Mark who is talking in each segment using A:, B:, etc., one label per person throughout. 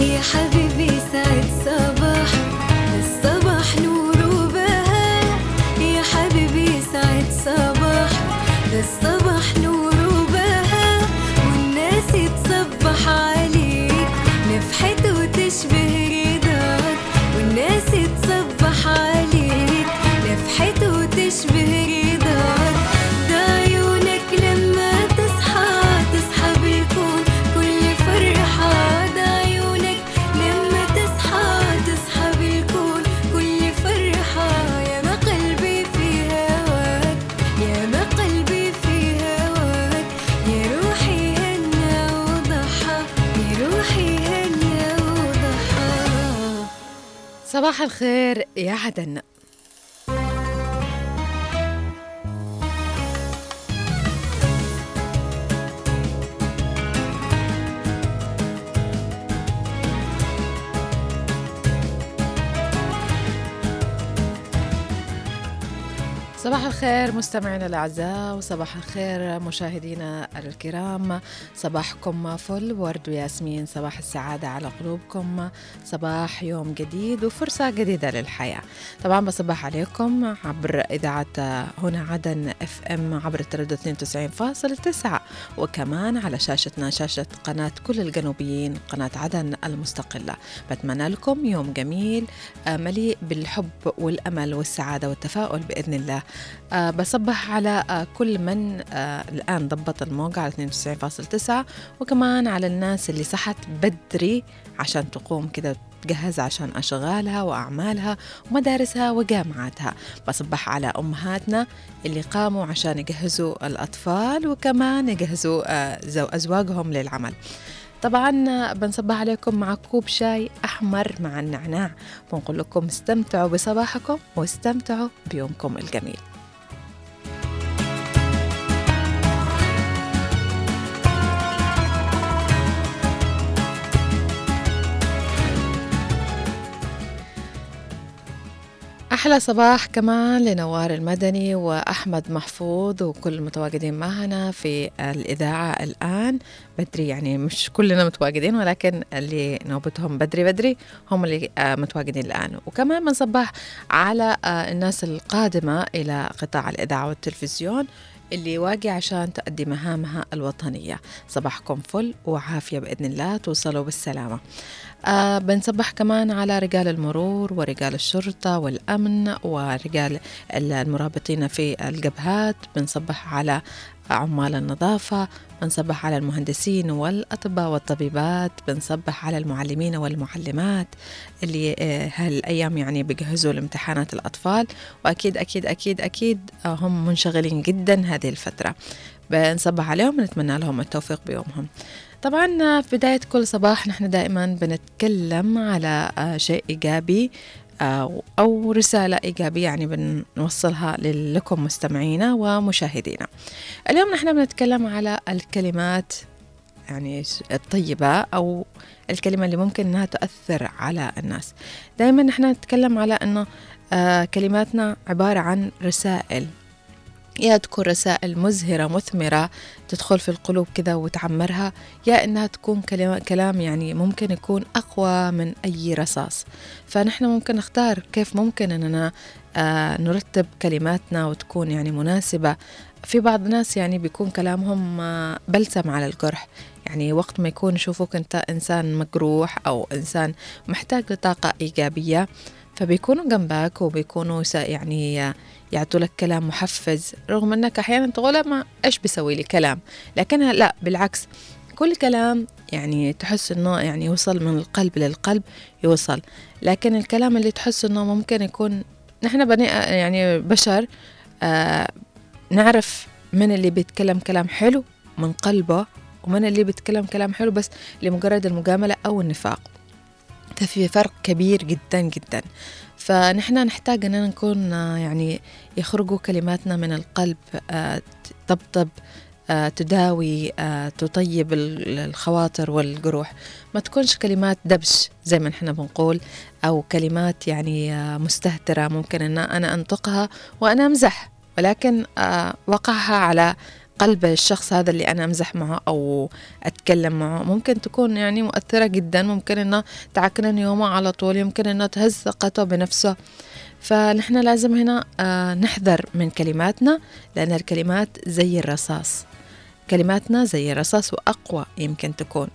A: يا حبيبي. صباح
B: الخير يا عدن. الخير مستمعينا الأعزاء وصباح الخير مشاهدينا الكرام. صباحكم فل ورد وياسمين صباح السعادة على قلوبكم. صباح يوم جديد وفرصة جديدة للحياة. طبعا بصبح عليكم عبر إذاعة هنا عدن إف إم عبر التردد 92.9 وكمان على شاشتنا شاشة قناة كل الجنوبيين قناة عدن المستقلة. بتمنى لكم يوم جميل آه، مليء بالحب والأمل والسعادة والتفاؤل بإذن الله. آه بصبح على آه كل من آه الآن ضبط الموقع على 92.9 وكمان على الناس اللي صحت بدري عشان تقوم كده تجهز عشان أشغالها وأعمالها ومدارسها وجامعاتها. بصبح على أمهاتنا اللي قاموا عشان يجهزوا الأطفال وكمان يجهزوا زو أزواجهم للعمل. طبعا بنصبح عليكم مع كوب شاي أحمر مع النعناع. ونقول لكم استمتعوا بصباحكم واستمتعوا بيومكم الجميل. أحلى صباح كمان لنوار المدني وأحمد محفوظ وكل المتواجدين معنا في الإذاعة الآن. بدري يعني مش كلنا متواجدين ولكن اللي نوبتهم بدري بدري هم اللي آه، متواجدين الآن. وكمان بنصبح على آه، الناس القادمة إلى قطاع الإذاعة والتلفزيون اللي واقع عشان تؤدي مهامها الوطنية. صباحكم فل وعافية بإذن الله. توصلوا بالسلامة. آه بنصبح كمان على رجال المرور ورجال الشرطة والأمن ورجال المرابطين في الجبهات. بنصبح على عمال النظافة بنصبح على المهندسين والأطباء والطبيبات بنصبح على المعلمين والمعلمات اللي آه، هالأيام يعني بيجهزوا لامتحانات الأطفال. وأكيد أكيد أكيد أكيد آه، هم منشغلين جدا هذه الفترة. بنصبح عليهم ونتمنى لهم التوفيق بيومهم. طبعا في بداية كل صباح نحن دائما بنتكلم على آه، شيء إيجابي آه، أو رسالة إيجابية يعني بنوصلها لكم مستمعينا ومشاهدينا. اليوم نحن بنتكلم على الكلمات يعني الطيبة أو الكلمة اللي ممكن أنها تؤثر على الناس. دائما نحن نتكلم على أنه آه، كلماتنا عبارة عن رسائل يا تكون رسائل مزهرة مثمرة تدخل في القلوب كذا وتعمرها يا إنها تكون كلام, يعني ممكن يكون أقوى من أي رصاص. فنحن ممكن نختار كيف ممكن أننا آه نرتب كلماتنا وتكون يعني مناسبة. في بعض الناس يعني بيكون كلامهم آه بلسم على الجرح. يعني وقت ما يكون يشوفوك أنت إنسان مجروح أو إنسان محتاج لطاقة إيجابية فبيكونوا جنبك وبيكونوا يعني آه، يعطوا لك كلام محفز رغم إنك أحيانا تقول ما إيش بيسوي لي كلام؟ لكنها لا بالعكس. كل كلام يعني تحس إنه يعني يوصل من القلب للقلب يوصل. لكن الكلام اللي تحس إنه ممكن يكون نحن بني يعني بشر آه نعرف من اللي بيتكلم كلام حلو من قلبه ومن اللي بيتكلم كلام حلو بس لمجرد المجاملة أو النفاق. ففي فرق كبير جدا جدا. فنحن نحتاج أننا نكون يعني يخرجوا كلماتنا من القلب آه، تطبطب آه، تداوي آه، تطيب ال- الخواطر والجروح. ما تكونش كلمات دبش زي ما نحن بنقول أو كلمات يعني مستهترة ممكن أن أنا أنطقها وأنا أمزح ولكن وقعها على
C: قلب الشخص هذا اللي أنا أمزح معه أو أتكلم معه. ممكن تكون يعني مؤثرة جدا ممكن إنها تعكنن يومه على طول يمكن إنها تهز ثقته بنفسه. فنحن لازم هنا آه، نحذر من كلماتنا لأن الكلمات زي الرصاص. كلماتنا زي الرصاص وأقوى يمكن تكون.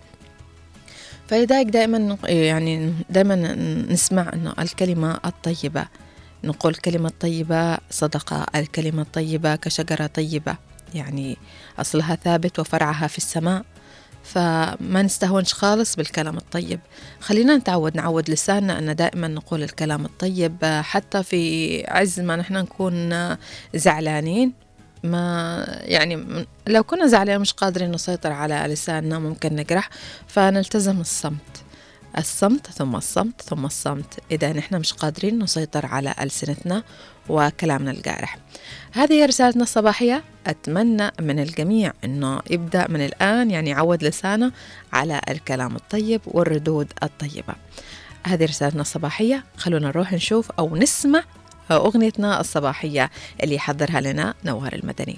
C: فلذلك دائما يعني دائما نسمع إنه الكلمة الطيبة. نقول كلمة طيبة صدقة. الكلمة الطيبة كشجرة طيبة. يعني أصلها ثابت وفرعها في السماء فما نستهونش خالص بالكلام الطيب. خلينا نتعود نعود لساننا أن دائما نقول الكلام الطيب حتى في عز ما نحن نكون زعلانين. ما يعني لو كنا زعلانين مش قادرين نسيطر على لساننا ممكن نجرح فنلتزم الصمت. الصمت ثم الصمت ثم الصمت. إذا نحن مش قادرين نسيطر على ألسنتنا وكلامنا الجارح. هذه رسالتنا الصباحية. أتمنى من الجميع أنه يبدأ من الآن يعني يعود لسانه على الكلام الطيب والردود الطيبة. هذه رسالتنا الصباحية. خلونا نروح نشوف أو نسمع أغنيتنا الصباحية اللي يحضرها لنا نوار المدني.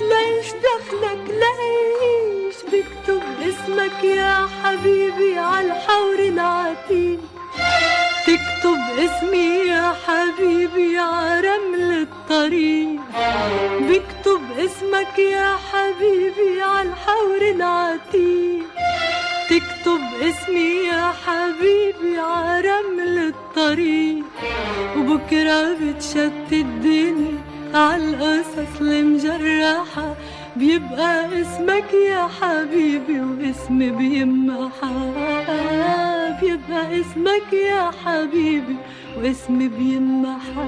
D: ليش دخلك ليش
C: بكتب اسمك يا حبيبي عالحور العتيق. تكتب اسمي يا حبيبي عرمل الطريق. بكتب اسمك يا حبيبي عالحور العتيق. تكتب اسمي يا حبيبي عرمل الطريق. وبكرة بتشتت الدنيا عالقصص المجرحة بيبقى اسمك يا حبيبي واسمي بيمحى. بيبقى اسمك يا حبيبي واسمي بيمحى.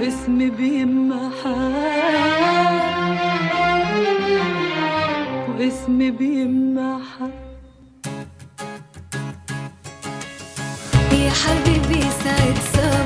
C: واسمي بيمحى. واسمي بيمحى. حبيبي سعد صباح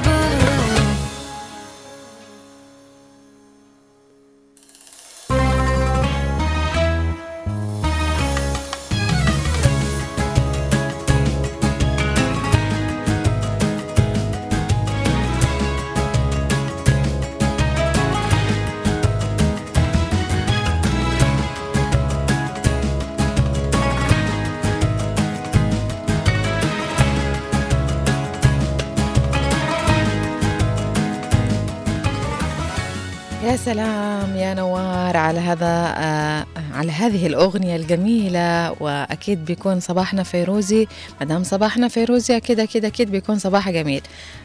B: سلام يا نوار على هذا آه على هذه الأغنية الجميلة وأكيد بيكون صباحنا فيروزي. مدام صباحنا فيروزي أكيد أكيد أكيد بيكون صباح جميل.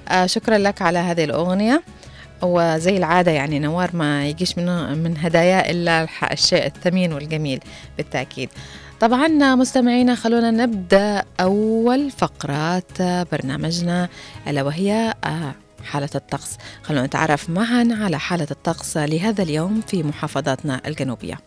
B: آه شكرا لك على هذه الأغنية. وزي العادة يعني نوار ما يجيش من من هدايا إلا الشيء الثمين والجميل بالتأكيد. طبعا مستمعينا خلونا نبدأ أول فقرات برنامجنا ألا وهي آه، حالة الطقس. خلونا نتعرف معا على حالة الطقس لهذا اليوم في محافظاتنا الجنوبية.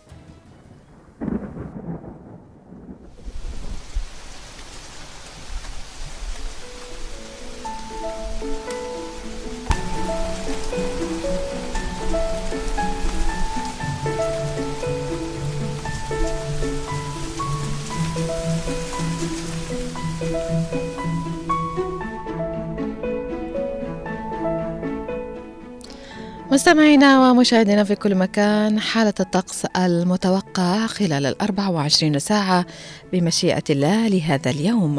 B: مستمعينا ومشاهدينا في كل مكان حالة الطقس المتوقع خلال الأربع وعشرين ساعة بمشيئة الله لهذا اليوم.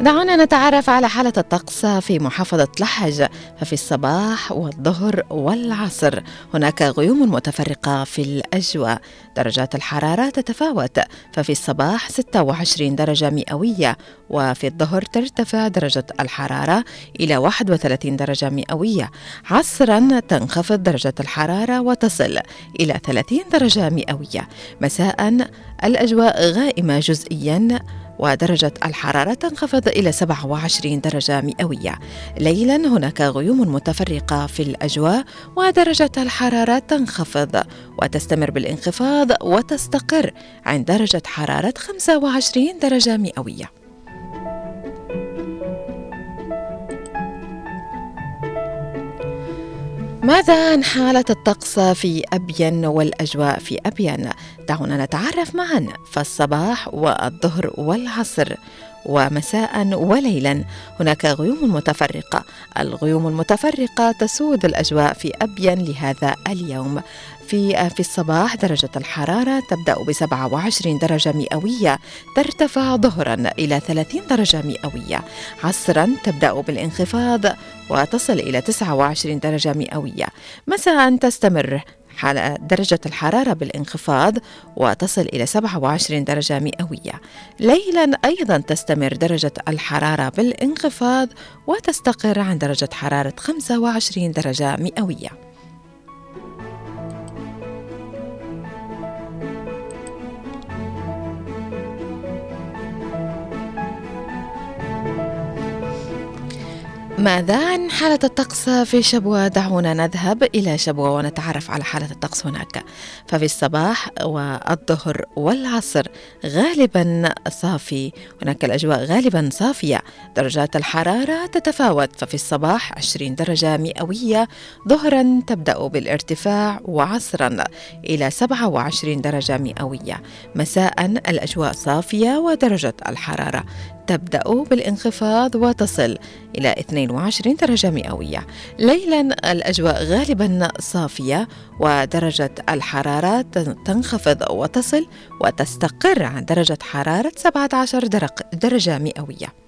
B: دعونا نتعرف على حالة الطقس في محافظة لحج ففي الصباح والظهر والعصر. هناك غيوم متفرقة في الأجواء. درجات الحرارة تتفاوت. ففي الصباح 26 درجة مئوية وفي الظهر ترتفع درجة الحرارة إلى 31 درجة مئوية. عصرا تنخفض درجة الحرارة وتصل إلى 30 درجة مئوية. مساء الأجواء غائمة جزئيا ودرجة الحرارة تنخفض إلى 27 درجة مئوية. ليلا هناك غيوم متفرقة في الأجواء ودرجة الحرارة تنخفض وتستمر بالانخفاض وتستقر عند درجة حرارة 25 درجة مئوية. ماذا عن حالة الطقس في أبين والأجواء في أبين؟ دعونا نتعرف معا فالصباح والظهر والعصر ومساء وليلا. هناك غيوم متفرقة. الغيوم المتفرقة تسود الأجواء في أبين لهذا اليوم. في في الصباح درجة الحرارة تبدأ ب 27 درجة مئوية ترتفع ظهرا إلى 30 درجة مئوية. عصرا تبدأ بالانخفاض وتصل إلى 29 درجة مئوية. مساء تستمر حال درجة الحرارة بالانخفاض وتصل إلى 27 درجة مئوية. ليلا أيضا تستمر درجة الحرارة بالانخفاض وتستقر عند درجة حرارة 25 درجة مئوية. ماذا عن حالة الطقس في شبوة؟ دعونا نذهب إلى شبوة ونتعرف على حالة الطقس هناك. ففي الصباح والظهر والعصر غالبا صافي. هناك الأجواء غالبا صافية. درجات الحرارة تتفاوت. ففي الصباح 20 درجة مئوية. ظهرا تبدأ بالارتفاع وعصرا إلى 27 درجة مئوية. مساء الأجواء صافية ودرجة الحرارة تبدأ بالانخفاض وتصل إلى 22 درجة مئوية. ليلا الأجواء غالبا صافية ودرجة الحرارة تنخفض وتصل وتستقر عن درجة حرارة 17 درجة مئوية.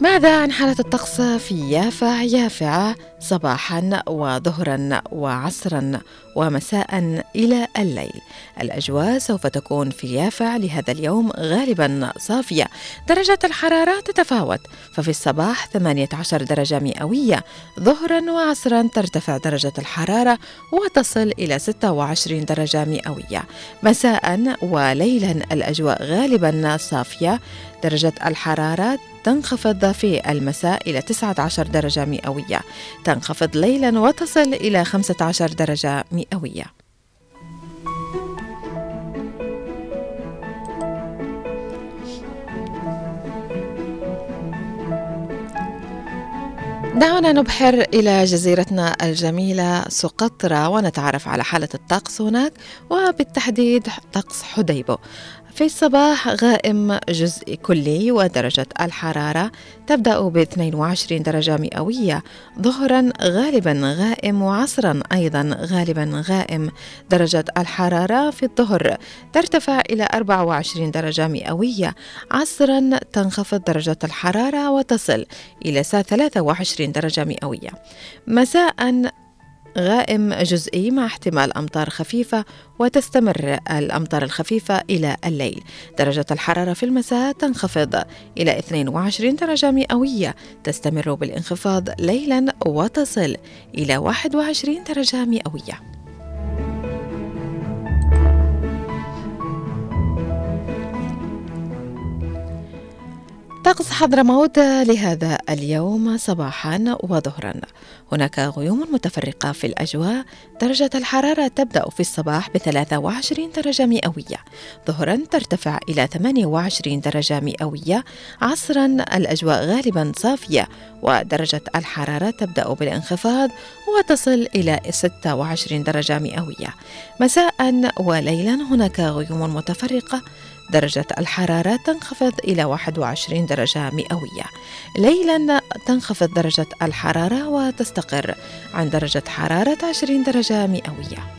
B: ماذا عن حالة الطقس في يافع يافعة صباحا وظهرا وعصرا ومساء إلى الليل. الأجواء سوف تكون في يافع لهذا اليوم غالبا صافية. درجة الحرارة تتفاوت. ففي الصباح 18 درجة مئوية. ظهرا وعصرا ترتفع درجة الحرارة وتصل إلى 26 درجة مئوية. مساء وليلا الأجواء غالبا صافية. درجة الحرارة تنخفض في المساء إلى 19 درجة مئوية. تنخفض ليلا وتصل إلى 15 درجة مئوية. دعونا نبحر إلى جزيرتنا الجميلة سقطرى ونتعرف على حالة الطقس هناك وبالتحديد طقس حديبو. في الصباح غائم جزء كلي ودرجة الحرارة تبدأ ب 22 درجة مئوية ظهرا غالبا غائم وعصرا أيضا غالبا غائم. درجة الحرارة في الظهر ترتفع إلى 24 درجة مئوية عصرا تنخفض درجة الحرارة وتصل إلى 23 درجة مئوية. مساء غائم جزئي مع احتمال أمطار خفيفة وتستمر الأمطار الخفيفة إلى الليل. درجة الحرارة في المساء تنخفض إلى 22 درجة مئوية. تستمر بالانخفاض ليلا وتصل إلى 21 درجة مئوية. طقس حضرموت لهذا اليوم صباحا وظهرا. هناك غيوم متفرقة في الأجواء. درجة الحرارة تبدأ في الصباح ب 23 درجة مئوية. ظهرا ترتفع إلى 28 درجة مئوية. عصرا الأجواء غالبا صافية ودرجة الحرارة تبدأ بالانخفاض وتصل إلى 26 درجة مئوية. مساء وليلا هناك غيوم متفرقة. درجة الحرارة تنخفض إلى 21 درجة مئوية. ليلا تنخفض درجة الحرارة وتستقر عن درجة حرارة 20 درجة مئوية.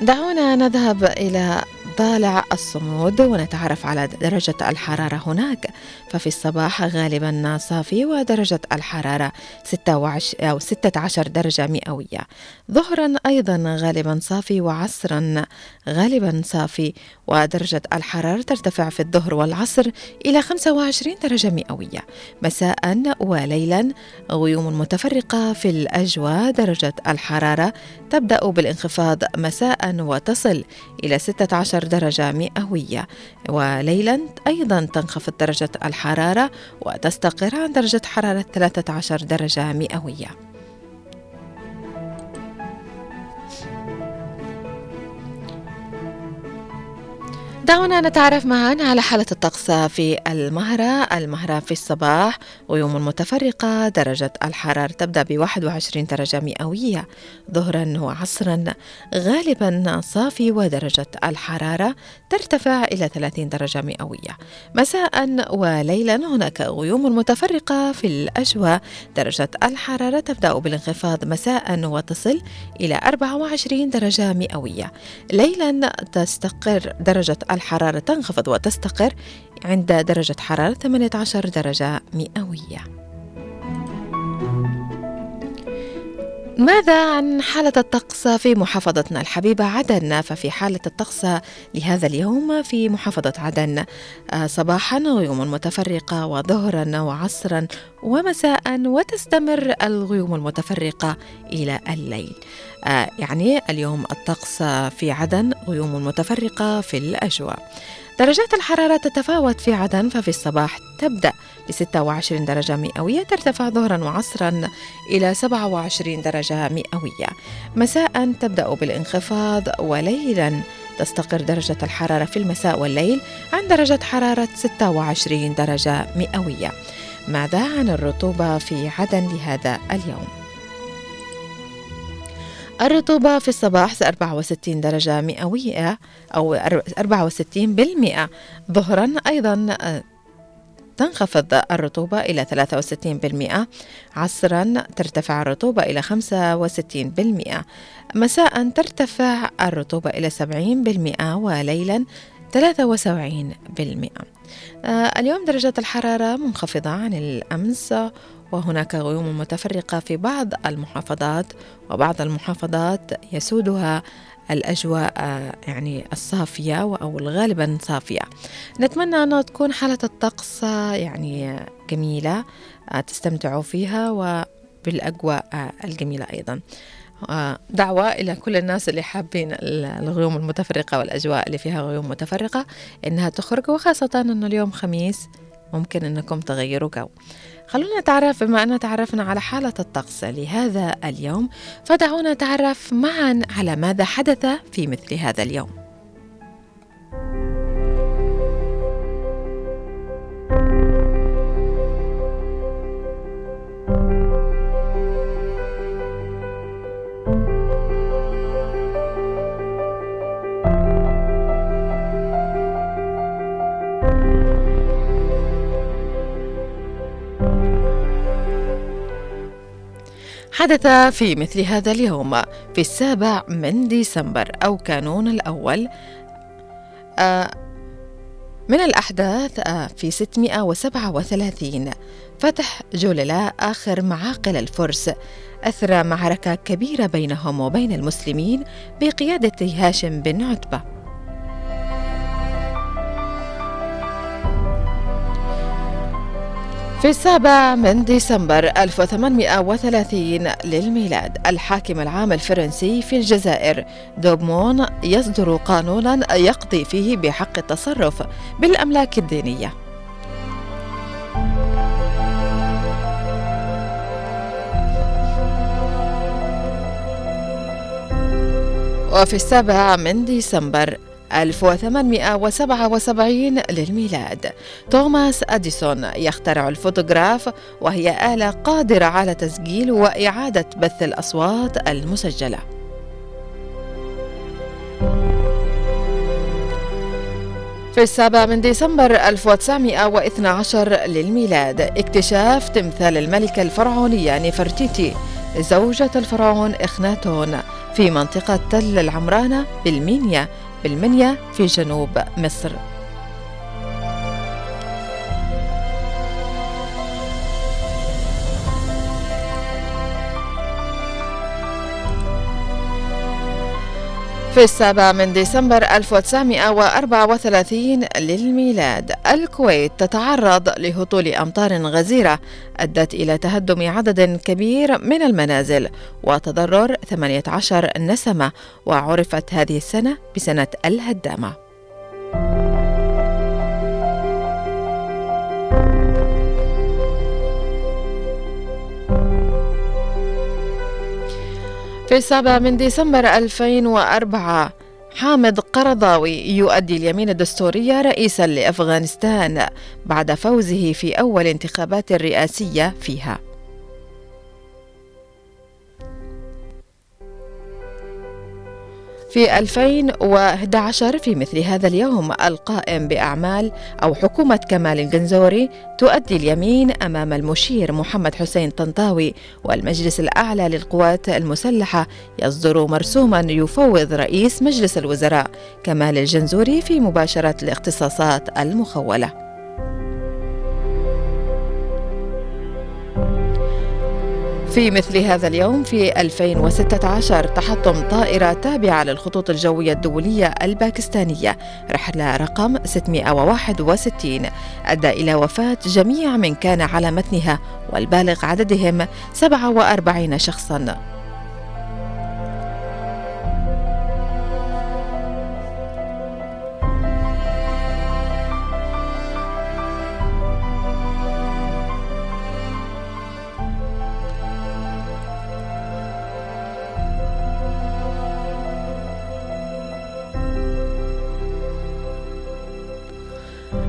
B: دعونا نذهب إلى طالع الصمود ونتعرف على درجة الحرارة هناك. ففي الصباح غالبا صافي ودرجة الحرارة 16 أو 16 درجة مئوية. ظهرا أيضا غالبا صافي وعصرا غالبا صافي ودرجة الحرارة ترتفع في الظهر والعصر إلى 25 درجة مئوية مساء وليلا. غيوم متفرقة في الأجواء درجة الحرارة تبدأ بالانخفاض مساء وتصل إلى 16 درجة مئوية وليلا أيضا تنخفض درجة الحرارة وتستقر عن درجة حرارة 13 درجة مئوية. دعونا نتعرف معا على حالة الطقس في المهرة المهرة في الصباح غيوم متفرقة درجة الحرارة تبدأ ب 21 درجة مئوية ظهرا وعصرا. غالبا صافي ودرجة الحرارة ترتفع إلى 30 درجة مئوية. مساء وليلا هناك غيوم متفرقة في الأجواء. درجة الحرارة تبدأ بالانخفاض مساء وتصل إلى 24 درجة مئوية. ليلا تستقر درجة الحرارة تنخفض وتستقر عند درجة حرارة 18 درجة مئوية. ماذا عن حالة الطقس في محافظتنا؟ الحبيبة عدن ففي حالة الطقس لهذا اليوم في محافظة عدن آه، صباحا غيوم متفرقة وظهرا وعصرا ومساء وتستمر الغيوم المتفرقة إلى الليل. آه، يعني اليوم الطقس في عدن غيوم متفرقة في الأجواء. درجات الحرارة تتفاوت في عدن ففي الصباح تبدأ ب 26 درجة مئوية ترتفع ظهرا وعصرا إلى 27 درجة مئوية. مساء تبدأ بالانخفاض وليلا تستقر درجة الحرارة في المساء والليل عند درجة حرارة 26 درجة مئوية. ماذا عن الرطوبة في عدن لهذا اليوم؟ الرطوبة في الصباح 64 درجة مئوية أو 64 بالمئة. ظهرا أيضا آه، تنخفض الرطوبة إلى 63% عصرا ترتفع الرطوبة إلى 65% مساء ترتفع الرطوبة إلى 70% وليلا 73% آه، اليوم درجة الحرارة منخفضة عن الأمس وهناك غيوم متفرقة في بعض المحافظات وبعض المحافظات يسودها الأجواء يعني الصافية أو غالبا صافية. نتمنى أن تكون حالة الطقس يعني جميلة تستمتعوا فيها وبالأجواء الجميلة أيضا. دعوة إلى كل الناس اللي حابين الغيوم المتفرقة والأجواء اللي فيها غيوم متفرقة إنها تخرج وخاصة أنه اليوم خميس ممكن أنكم تغيروا جو. خلونا نتعرف بما أننا تعرفنا على حالة الطقس لهذا اليوم فدعونا نتعرف معا على ماذا حدث في مثل هذا اليوم. حدث في مثل هذا اليوم في السابع من ديسمبر أو كانون الأول آه، من الأحداث آه، في 637 فتح جوللا آخر معاقل الفرس أثرى معركة كبيرة بينهم وبين المسلمين بقيادة هاشم بن عتبة. في السابع من ديسمبر 1830 للميلاد الحاكم العام الفرنسي في الجزائر دوبمون يصدر قانونا يقضي فيه بحق التصرف بالأملاك الدينية. وفي السابع من ديسمبر 1877 للميلاد. توماس أديسون يخترع الفونوغراف وهي آلة قادرة على تسجيل وإعادة بث الأصوات المسجلة. في السابع من ديسمبر 1912 للميلاد اكتشاف تمثال الملكة الفرعونية نفرتيتي زوجة الفرعون إخناتون في منطقة تل العمارنة بالمنيا بالمنيا في جنوب مصر. في السابع من ديسمبر 1934 للميلاد الكويت تتعرض لهطول أمطار غزيرة أدت إلى تهدم عدد كبير من المنازل وتضرر 18 نسمة وعرفت هذه السنة بسنة الهدامة. في السابع من ديسمبر 2004 حامد قرضاوي يؤدي اليمين الدستورية رئيسا لأفغانستان بعد فوزه في أول انتخابات رئاسية فيها. في 2011 في مثل هذا اليوم القائم بأعمال أو حكومة كمال الجنزوري تؤدي اليمين أمام المشير محمد حسين طنطاوي والمجلس الأعلى للقوات المسلحة يصدر مرسوما يفوض رئيس مجلس الوزراء كمال الجنزوري في مباشرة الاختصاصات المخولة. في مثل هذا اليوم في 2016 تحطم طائرة تابعة للخطوط الجوية الدولية الباكستانية. رحلة رقم 661 أدى إلى وفاة جميع من كان على متنها والبالغ عددهم 47 شخصاً.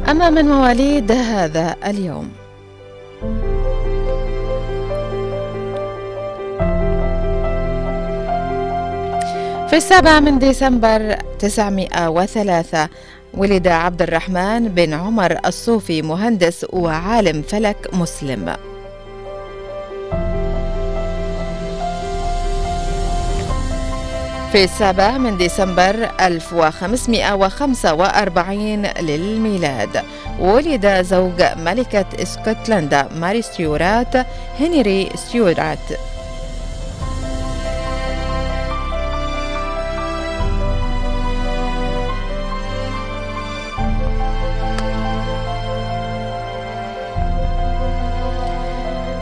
B: أما من مواليد هذا اليوم. في السابع من ديسمبر 903 ولد عبد الرحمن بن عمر الصوفي مهندس وعالم فلك مسلم. في السابع من ديسمبر 1545 للميلاد. ولد زوج ملكة إسكتلندا ماري ستيورات هنري ستيورات.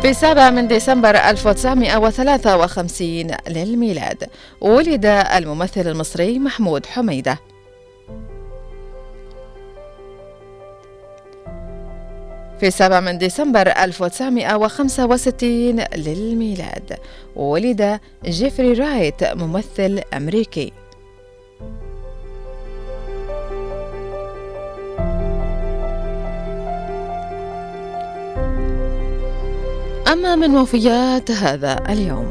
B: في السابع من ديسمبر 1953 للميلاد. ولد الممثل المصري محمود حميدة. في السابع من ديسمبر 1965 للميلاد ولد جيفري رايت ممثل أمريكي. أما من وفيات هذا اليوم.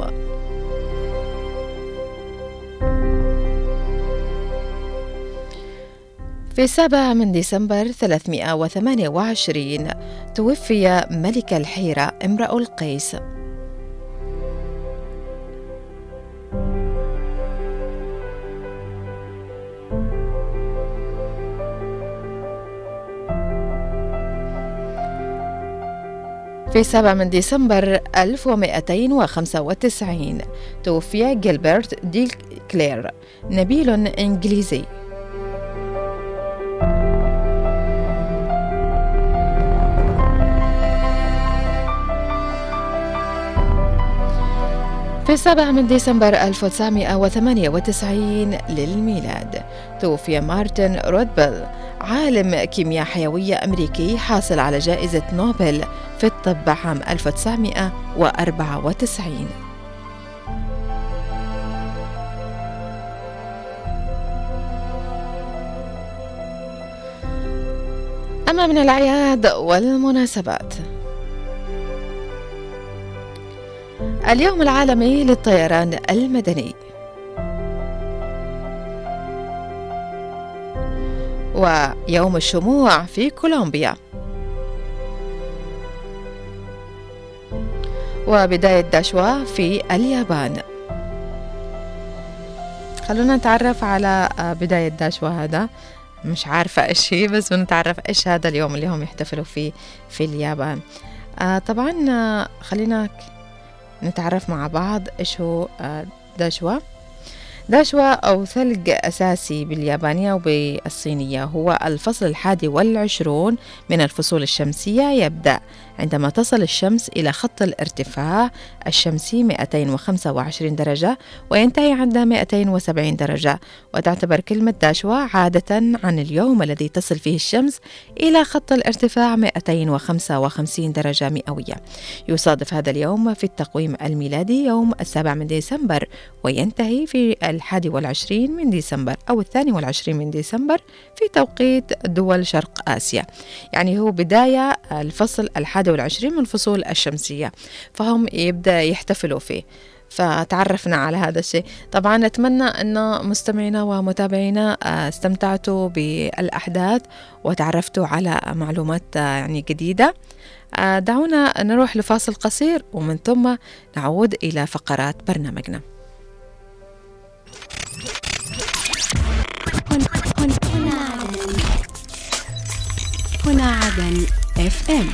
B: في السابع من ديسمبر 328 توفي ملك الحيرة امرأ القيس. في 7 من ديسمبر 1295 توفي جيلبرت دي كلير نبيل إنجليزي. في السابع من ديسمبر 1998 للميلاد توفي مارتن رودبل عالم كيمياء حيوية أمريكي حاصل على جائزة نوبل في الطب عام 1994 أما من الأعياد والمناسبات. اليوم العالمي للطيران المدني. ويوم الشموع في كولومبيا. وبداية داشوا في اليابان. خلونا نتعرف على بداية داشوا هذا. مش عارفة إيش هي بس بنتعرف إيش هذا اليوم اللي هم يحتفلوا فيه في اليابان. آه طبعا خلينا نتعرف مع بعض إيش هو آه داشوا داشوا أو ثلج أساسي باليابانية وبالصينية هو الفصل الحادي والعشرون من الفصول الشمسية يبدأ عندما تصل الشمس إلى خط الارتفاع الشمسي 225 درجة وينتهي عند 270 درجة. وتعتبر كلمة داشوا عادة عن اليوم الذي تصل فيه الشمس إلى خط الارتفاع 255 درجة مئوية. يصادف هذا اليوم في التقويم الميلادي يوم السابع من ديسمبر وينتهي في الحادي والعشرين من ديسمبر أو الثاني والعشرين من ديسمبر في توقيت دول شرق آسيا. يعني هو بداية الفصل الحادي والعشرين من الفصول الشمسية فهم يبدأ يحتفلوا فيه. فتعرفنا على هذا الشيء. طبعا نتمنى أن مستمعينا ومتابعينا استمتعتوا بالأحداث وتعرفتوا على معلومات يعني جديدة. دعونا نروح لفاصل قصير ومن ثم نعود إلى فقرات برنامجنا.
E: هنا عدن اف ام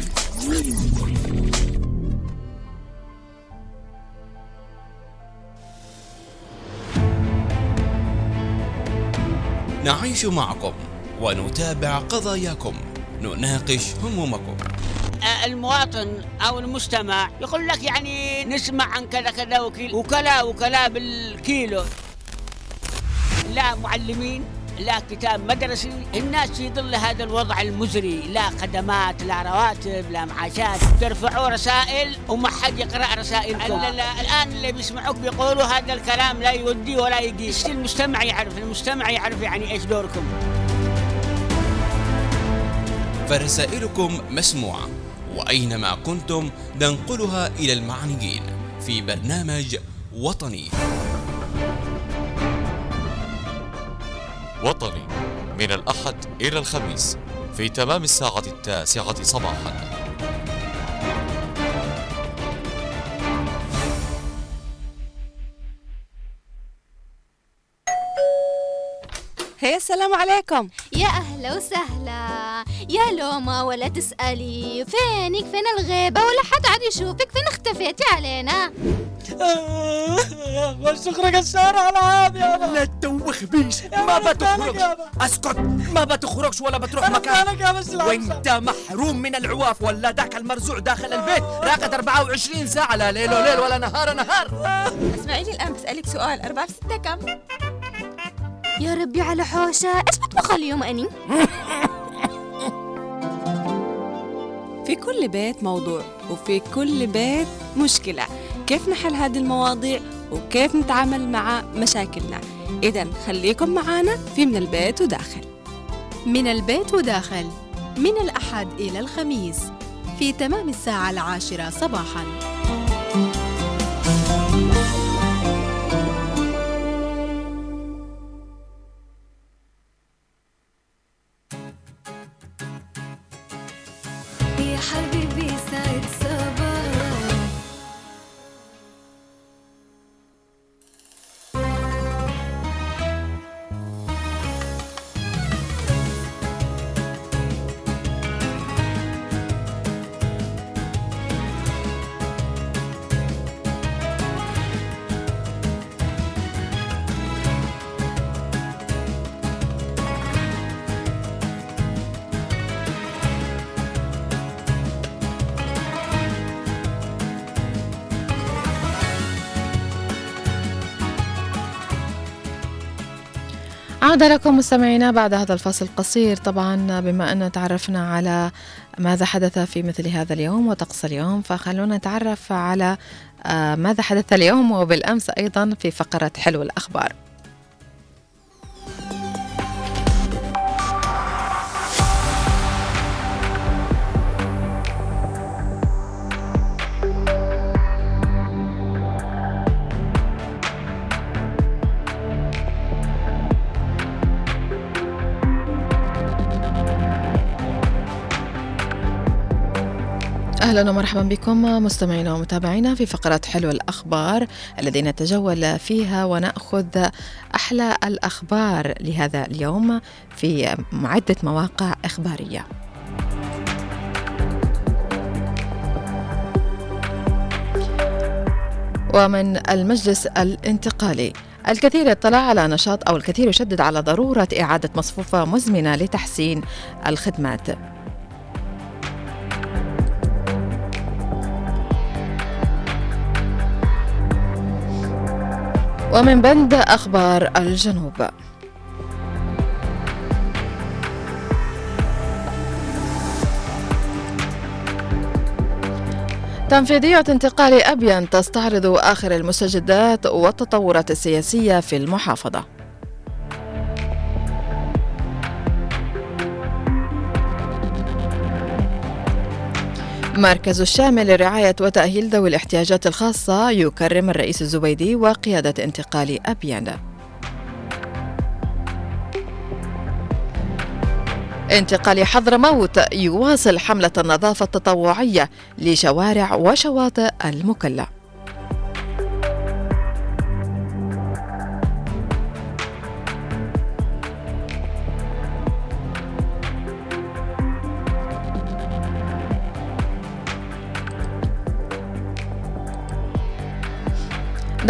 F: نعيش معكم ونتابع قضاياكم. نناقش همومكم.
G: المواطن أو المجتمع يقول لك يعني نسمع عن كذا كذا وكلا وكلا بالكيلو. لا معلمين لا كتاب مدرسي الناس في ظل هذا الوضع المزري. لا خدمات لا رواتب لا معاشات. ترفعوا رسائل وما حد يقرأ رسائلكم. الآن اللي بيسمعوك بيقولوا هذا الكلام لا يودي ولا يقيس المجتمع يعرف؟ المجتمع يعرف يعني إيش دوركم.
F: فرسائلكم مسموعة وأينما كنتم ننقلها إلى المعنيين في برنامج وطني.
H: وطني من الأحد إلى الخميس في تمام الساعة التاسعة صباحاً.
I: هي السلام عليكم.
E: يا أهلا وسهلا. يا لوما ولا تسألي. فينك؟ فين الغيبة؟ ولا حد عاد يشوفك. فين اختفيتي علينا؟
J: بس تخرج الشارع العام يا
K: لا تدوخ بيش. ما بتخرجش. أسكت. ما بتخرجش ولا بتروح مكان. وأنت محروم من العواف. ولا ذاك المرزوع داخل البيت. راقد 24 ساعة. لا ليل وليل ولا نهار نهار.
I: اسمعي لي الآن بسألك سؤال. 4 في 6 كم؟
E: يا ربي على حوشة. إيش بطبخ اليوم أني؟
I: في كل بيت موضوع وفي كل بيت مشكلة. كيف نحل هذه المواضيع وكيف نتعامل مع مشاكلنا؟ إذا خليكم معنا في من البيت وداخل.
L: من البيت وداخل. من الأحد إلى الخميس في تمام الساعة العاشرة صباحاً.
A: يا
B: عاد لكم مستمعينا بعد هذا الفصل القصير. طبعا بما أن تعرفنا على ماذا حدث في مثل هذا اليوم وطقس اليوم فخلونا نتعرف على آه، ماذا حدث اليوم وبالأمس أيضا في فقرة حلو الأخبار. أهلا ومرحبا بكم مستمعينا ومتابعينا في فقرة حلو الأخبار الذي نتجول فيها ونأخذ أحلى الأخبار لهذا اليوم في عده مواقع إخبارية. ومن المجلس الانتقالي الكثير اطلع على نشاط أو الكثير يشدد على ضرورة إعادة مصفوفة مزمنة لتحسين الخدمات. ومن بند أخبار الجنوب. تنفيذية انتقال أبين تستعرض آخر المستجدات والتطورات السياسية في المحافظة. مركز الشامل لرعاية وتأهيل ذوي الاحتياجات الخاصة يكرم الرئيس الزبيدي وقيادة انتقال أبيان. انتقال حضرموت يواصل حملة النظافة التطوعية لشوارع وشواطئ المكلا.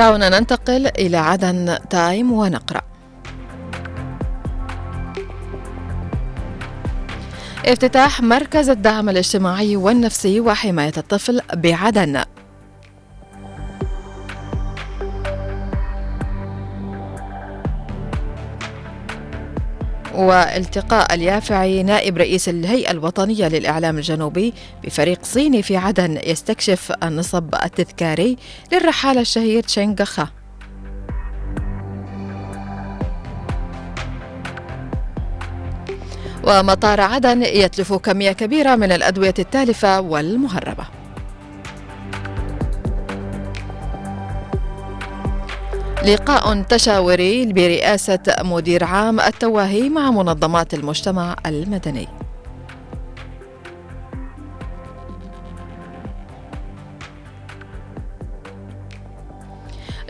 B: دعونا ننتقل إلى عدن تايم ونقرأ. افتتاح مركز الدعم الاجتماعي والنفسي وحماية الطفل بعدن. والتقاء اليافعي نائب رئيس الهيئة الوطنية للإعلام الجنوبي بفريق صيني في عدن يستكشف النصب التذكاري للرحالة الشهير تشينغخا. ومطار عدن يتلف كمية كبيرة من الأدوية التالفة والمهربة. لقاء تشاوري برئاسة مدير عام التواهي مع منظمات المجتمع المدني.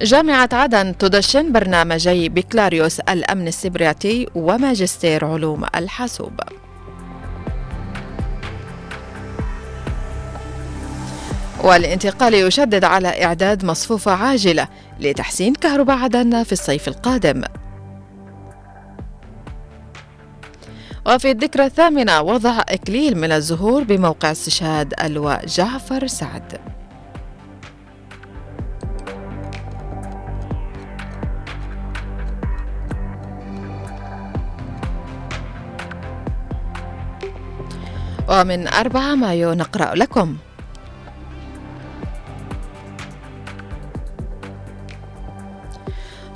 B: جامعة عدن تدشن برنامجي بكلاريوس الأمن السبرياتي وماجستير علوم الحاسوب. والانتقال يشدد على إعداد مصفوفة عاجلة لتحسين كهرباء عدن في الصيف القادم. وفي الذكرى الثامنة وضع إكليل من الزهور بموقع استشهاد اللواء جعفر سعد. ومن 4 مايو نقرأ لكم.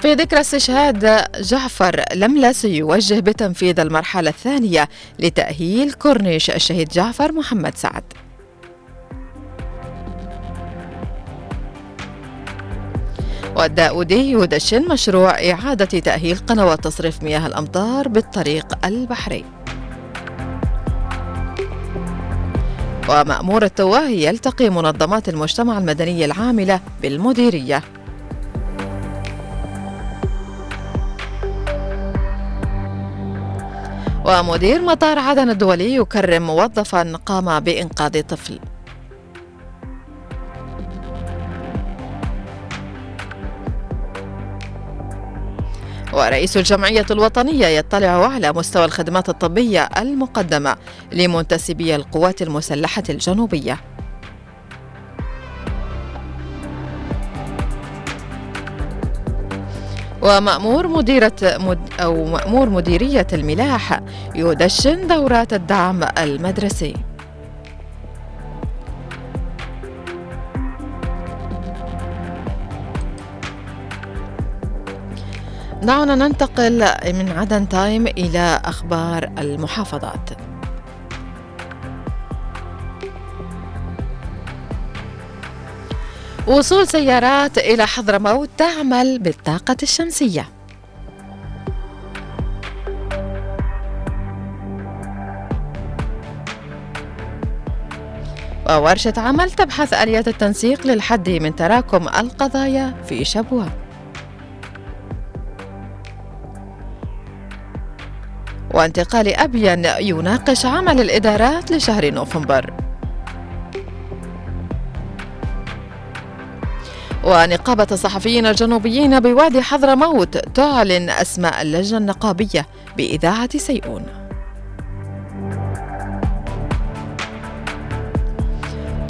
B: في ذكرى استشهاد جعفر لملس يوجه بتنفيذ المرحلة الثانية لتأهيل كورنيش الشهيد جعفر محمد سعد. والداودي يدشن مشروع إعادة تأهيل قنوات تصريف مياه الأمطار بالطريق البحري. ومأمور التواهي يلتقي منظمات المجتمع المدني العاملة بالمديرية. ومدير مطار عدن الدولي يكرم موظفا قام بإنقاذ طفل. ورئيس الجمعية الوطنية يطلع على مستوى الخدمات الطبية المقدمة لمنتسبي القوات المسلحة الجنوبية. ومأمور مديرة مد أو مأمور مديرية الملاح يدشن دورات الدعم المدرسي. دعونا ننتقل من عدن تايم إلى أخبار المحافظات. وصول سيارات إلى حضرموت تعمل بالطاقة الشمسية. وورشة عمل تبحث آليات التنسيق للحد من تراكم القضايا في شبوة. وانتقال أبين يناقش عمل الإدارات لشهر نوفمبر. ونقابة الصحفيين الجنوبيين بوادي حضرموت تعلن أسماء اللجنة النقابية بإذاعة سيئون.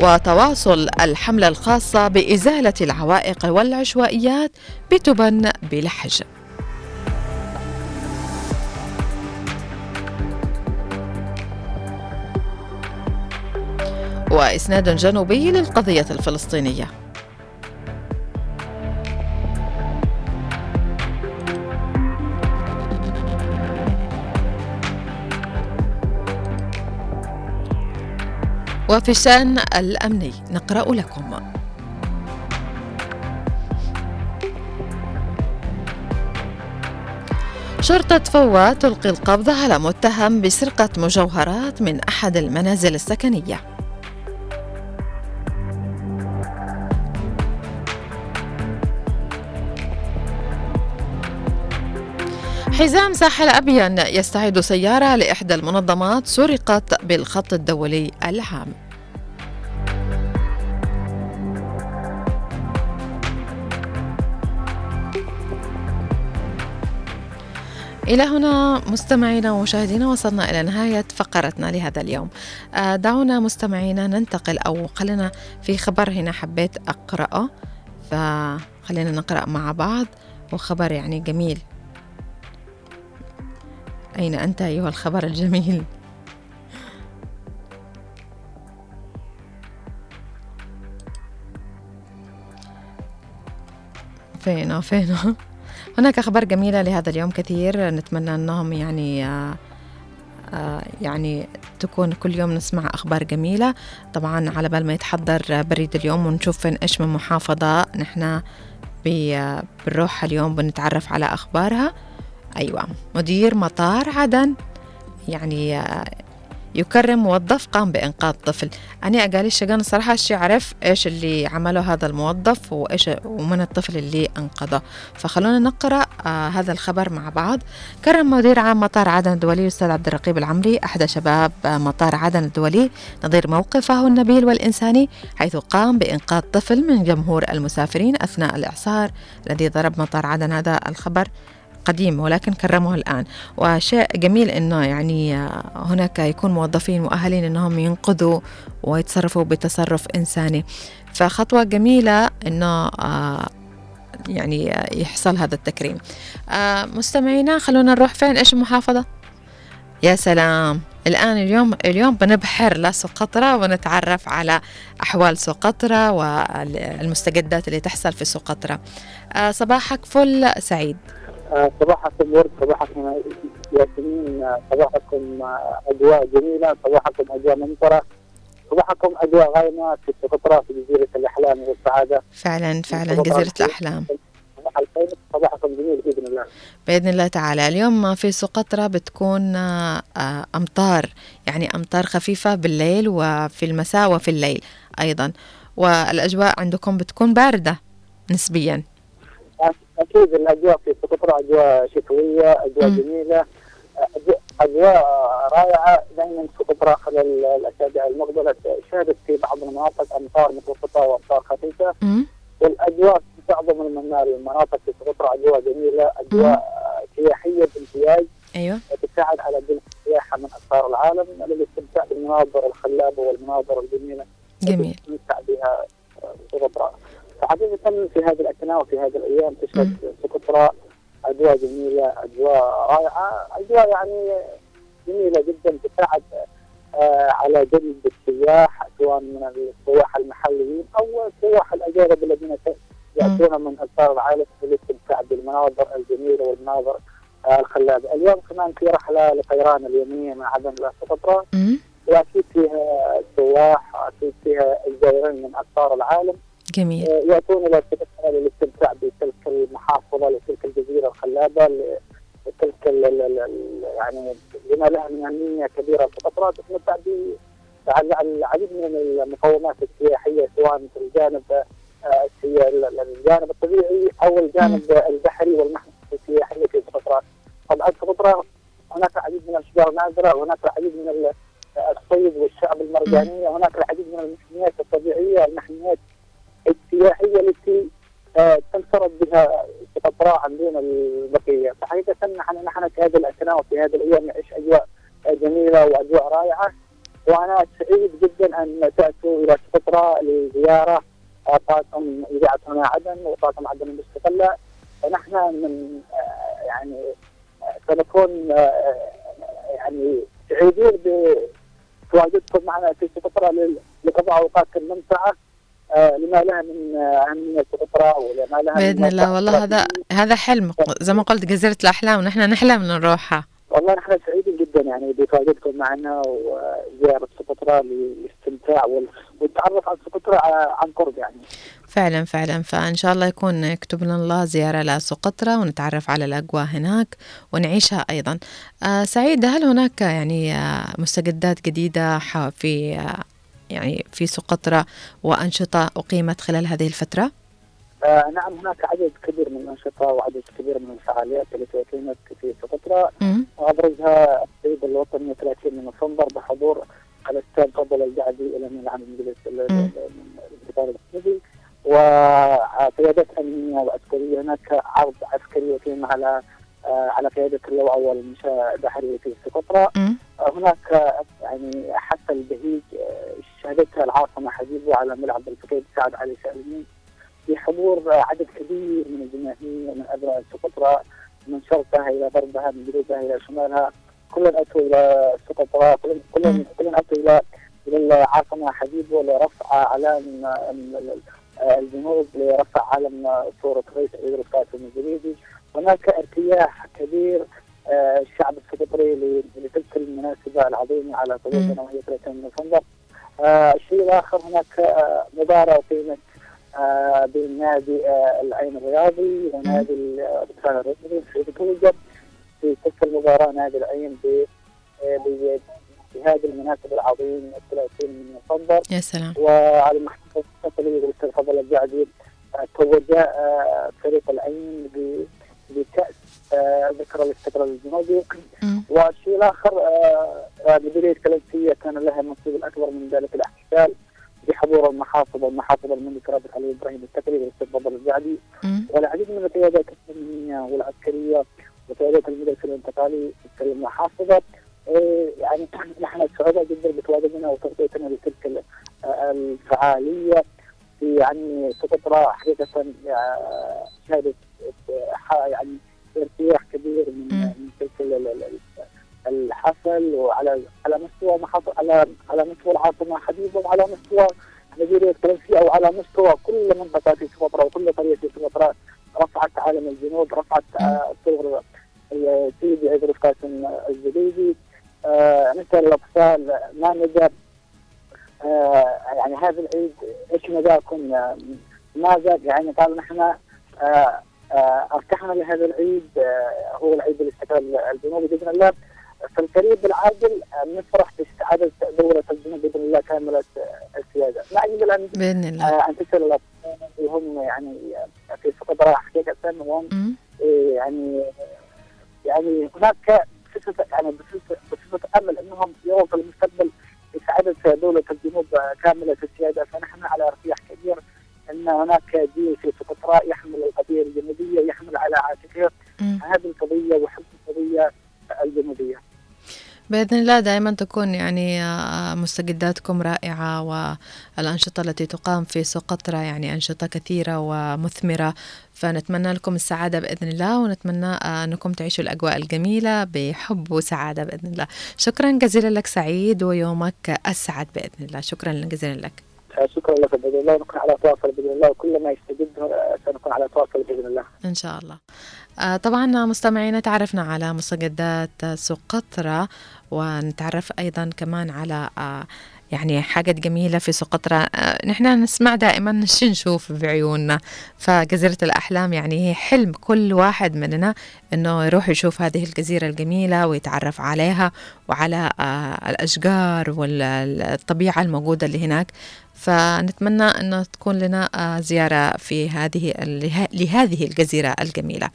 B: وتواصل الحملة الخاصة بإزالة العوائق والعشوائيات بتبن بلحج. وإسناد جنوبي للقضية الفلسطينية. وفي الشأن الأمني. نقرأ لكم. شرطة فوا تلقي القبض على متهم بسرقة مجوهرات من أحد المنازل السكنية. حزام ساحل أبين يستعيد سيارة لإحدى المنظمات سرقت بالخط الدولي العام. إلى هنا مستمعينا ومشاهدينا وصلنا إلى نهاية فقرتنا لهذا اليوم. آه، دعونا مستمعينا ننتقل أو خلينا في خبر هنا حبيت أقرأه. فخلينا نقرأ مع بعض وخبر يعني جميل. أين أنت أيها الخبر الجميل؟ فين فين هناك أخبار جميلة لهذا اليوم كثير. نتمنى أنهم يعني آه، آه، يعني تكون كل يوم نسمع أخبار جميلة. طبعا على بال ما يتحضر بريد اليوم ونشوف فين إيش من محافظة نحن بي- بنروح اليوم بنتعرف على أخبارها. أيوة مدير مطار عدن. يعني آه، يكرم موظف قام بإنقاذ طفل. أنا أقالي الشقان الصراحة الشي عرف إيش اللي عمله هذا الموظف وإيش ومن الطفل اللي أنقذه. فخلونا نقرأ آه هذا الخبر مع بعض. كرم مدير عام مطار عدن الدولي الأستاذ عبد الرقيب العمري أحد شباب آه، مطار عدن الدولي. نظير موقفه النبيل والإنساني حيث قام بإنقاذ طفل من جمهور المسافرين أثناء الإعصار. الذي ضرب مطار عدن هذا الخبر. قديم ولكن كرمه الآن. وشيء جميل أنه يعني هناك يكون موظفين مؤهلين أنهم ينقذوا ويتصرفوا بتصرف إنساني. فخطوة جميلة أنه آه، يعني يحصل هذا التكريم. آه، مستمعينا خلونا نروح فين؟ إيش المحافظة؟ يا سلام. الآن اليوم اليوم بنبحر لسقطرى ونتعرف على أحوال سقطرى والمستجدات اللي تحصل في سقطرى آه، صباحك فل سعيد.
M: صباحكم ورد صباحكم ياسمين صباحكم أجواء جميلة صباحكم أجواء ممطرة صباحكم أجواء غايمة في سقطرى في جزيره الأحلام والسعادة.
B: فعلا فعلا
M: صباح الخير صباحكم جميل بإذن الله.
B: بإذن الله تعالى. اليوم في سقطرى بتكون آه، أمطار يعني أمطار خفيفة بالليل وفي المساء وفي الليل أيضا. والأجواء عندكم بتكون باردة نسبيا.
M: أكيد الاجواء في سقطرى أجواء شتوية أجواء
B: مم.
M: جميلة اجواء رائعة. دائما سقطرى خلال الاسابيع المقبلة. شهدت في بعض المناطق أمطار متوسطه وأمطار
B: خفيفة.
M: والاجواء في معظم المنا- المناطق في سقطرى أجواء جميلة أجواء سياحية بامتياز.
B: أيوة.
M: تساعد على جلب السياحه من اقطار العالم. للاستمتاع بالمناظر الخلابة والمناظر الجميلة.
B: جميل.
M: نستمتع بها سقطرى فحقيقه في هذه الأثناء وفي هذه الأيام تشهد سقطرى أجواء جميلة أجواء رائعة أجواء يعني جميلة جدا تساعد آه، على جلب السياح سواء من السياح المحليين أو السياح الأجانب الذين يأتون من اقطار العالم للاستمتاع بالمناظر الجميلة والمناظر آه، الخلابة، اليوم كمان في رحلة لطيران اليوميه من عدن إلى سقطرى
B: مم.
M: وأكيد فيها سواح وأكيد فيها الزائرين من اقطار العالم.
B: جميل
M: ياتون إلى سقطرى للاستمتاع بتلك المحافظة لتلك الجزيرة الخلابة ل- لتلك يعني لما لها من اهميه كبيره سقطرى تتمتع ب على- على العديد من المقومات السياحية سواء في الجانب آه، ال- الجانب الطبيعي أو الجانب البحري والمحمية السياحيه في سقطرى. طبعا سقطرى هناك العديد من الأشجار النادرة وهناك العديد من ال- الصيد والشعب المرجانية وهناك العديد من المحميات الطبيعية المحميات السياحية التي آه، تنفرد بها سقطرى عن دون البقيه، فحقيقه نحن نحن في هذه الأثناء وفي هذه الأيام نعيش أجواء جميلة وأجواء رائعة؟ وأنا سعيد جدا أن تأتوا إلى سقطرى لزيارة طاقم اذاعه هنا عدن وطاقم عدن المستقله فنحن من آه، يعني آه، سنكون يعني سعيدين بتواجدكم معنا في سقطرى لقضاء أوقات ممتعه آه، لما لها من اهميه سقطرى ولما لها من
B: بإذن الله. والله هذا. هذا حلم. زي ما قلت جزيرة الأحلام ونحن نحلم نروحها
M: والله نحن سعيدين جدا يعني بتواجدكم معنا وزيارة سقطرى للاستمتاع وال- والتعرف على سقطرى عن قرب يعني.
B: فعلا فعلا. فإن شاء الله يكون يكتب لنا الله زيارة لسقطرى ونتعرف على الأجواء هناك ونعيشها أيضا. آه سعيد هل هناك يعني آه مستجدات جديدة ح- في آه يعني في سقطرى وأنشطة أقيمت خلال هذه الفترة؟
M: آه نعم هناك عدد كبير من الأنشطة وعدد كبير من الفعاليات التي أقيمت في سقطرى
B: مم.
M: وابرزها العيد الوطني 30 من نوفمبر بحضور الأستاذ فضل الجعدي الامين العام لمجلس ال- ال-
B: مم.
M: الانتقال السعودي وقيادات امنيه وعسكريه هناك عرض عسكري يتم على على قيادة اللواء أول منشاه بحري في سقطرى. آه، هناك آه، يعني حتى البهيج آه، شهدتها العاصمة حبيبه على ملعب الفقيد سعد علي سالمين بحضور آه، عدد كبير من الجماهير من ابناء سقطرى من شرقها إلى غربها من جنوبها إلى شمالها. كلهم أتوا إلى سقطرى كلهم كلهم أتوا إلى إلى العاصمة حبيبه لرفع آه، آه، الجنوب لرفع علم آه، صورة رئيس عيد القاسم الجليدي هناك ارتياح كبير آه، الشعب السقطري لتلك المناسبة العظيمة على قلوبنا وهي 30 نوفمبر. الشيء الآخر هناك آه، مباراة أقيمت آه، بين نادي العين الرياضي ونادي البستان الرسمي في توجد في تلك المباراة نادي العين ب- بهذه المناسبه العظيمه 30 من نوفمبر
B: يا سلام.
M: وعلى المحطة التقنية والاستاذ فضل الجعدي توج فريق العين ب- بكأس آه، ذكرى الاستقلال الجنوبي والشيء الآخر آه، آه، كلمسية كان لها النصيب الأكبر من ذلك الأحتفال بحضور المحافظ والمحافظ الملك رابط علي إبراهيم التكري والأستاذ فضل الجعدي والعديد من القيادات الأمنية والعسكرية وقيادات المدرسة الانتقالي في المحافظة إيه، يعني نحن سعداء جدا بتواجدنا وتغطيتنا لتلك ال- آه، الفعالية. في يعني سقطرى حقيقة آه، شهدت آه، يعني ارتياح كبير من من ال- الحفل وعلى على مستوى على على مستوى العاصمة حبيبة وعلى مستوى مديرية كلمسية أو على مستوى كل منطقة في سقطرى وكل قرية في سقطرى رفعت عالم الجنوب رفعت آه، صور سيدي عيد القاسم الزبيدي آه، مثل الاطفال ما آه، يعني هذا العيد إيش مداكم آه، ماذا يعني قال نحن آه، آه، ارتحنا لهذا العيد آه، هو العيد الاستقلال الجنوبي بإذن الله. في القريب العاجل آه، نفرح باستعادة دوله الجنوب بإذن الله كاملة آه، السيادة. ما أجل ان
B: بإذن الله.
M: آه، ان تسال اللي هم يعني آه، في سقطرى حقيقة وهم إيه، يعني يعني هناك صفة يعني بصفة بصفة أمل إنهم يروا في المستقبل سعادة دولة الجنوب كاملة السيادة. فنحن على ارتياح كبير. أن هناك جيل في سقطرى يحمل القضية الجنوبية يحمل على عاتقه. هذه القضية وحب القضية الجنوبية.
B: بإذن الله دائما تكون يعني آه، مستجداتكم رائعة والأنشطة التي تقام في سقطرى يعني أنشطة كثيرة ومثمرة. فنتمنى لكم السعادة بإذن الله ونتمنى آه، أنكم تعيشوا الأجواء الجميلة بحب وسعادة بإذن الله. شكرا جزيلا لك سعيد ويومك أسعد بإذن الله. شكرا جزيلا لك.
M: شكرا لك بإذن الله ونكون على تواصل بإذن الله وكل ما يستجد آه، سنكون على تواصل بإذن الله.
B: إن شاء الله آه، طبعا مستمعينا تعرفنا على مستجدات سقطرى ونتعرف أيضا كمان على آه، يعني حاجات جميلة في سقطرى آه، نحن نسمع دائما شو نشوف بعيوننا. فجزيرة الأحلام يعني هي حلم كل واحد مننا أنه يروح يشوف هذه الجزيرة الجميلة ويتعرف عليها وعلى آه، الأشجار والطبيعة الموجودة اللي هناك. فنتمنى أن تكون لنا آه، زيارة في هذه له- لهذه الجزيرة الجميلة.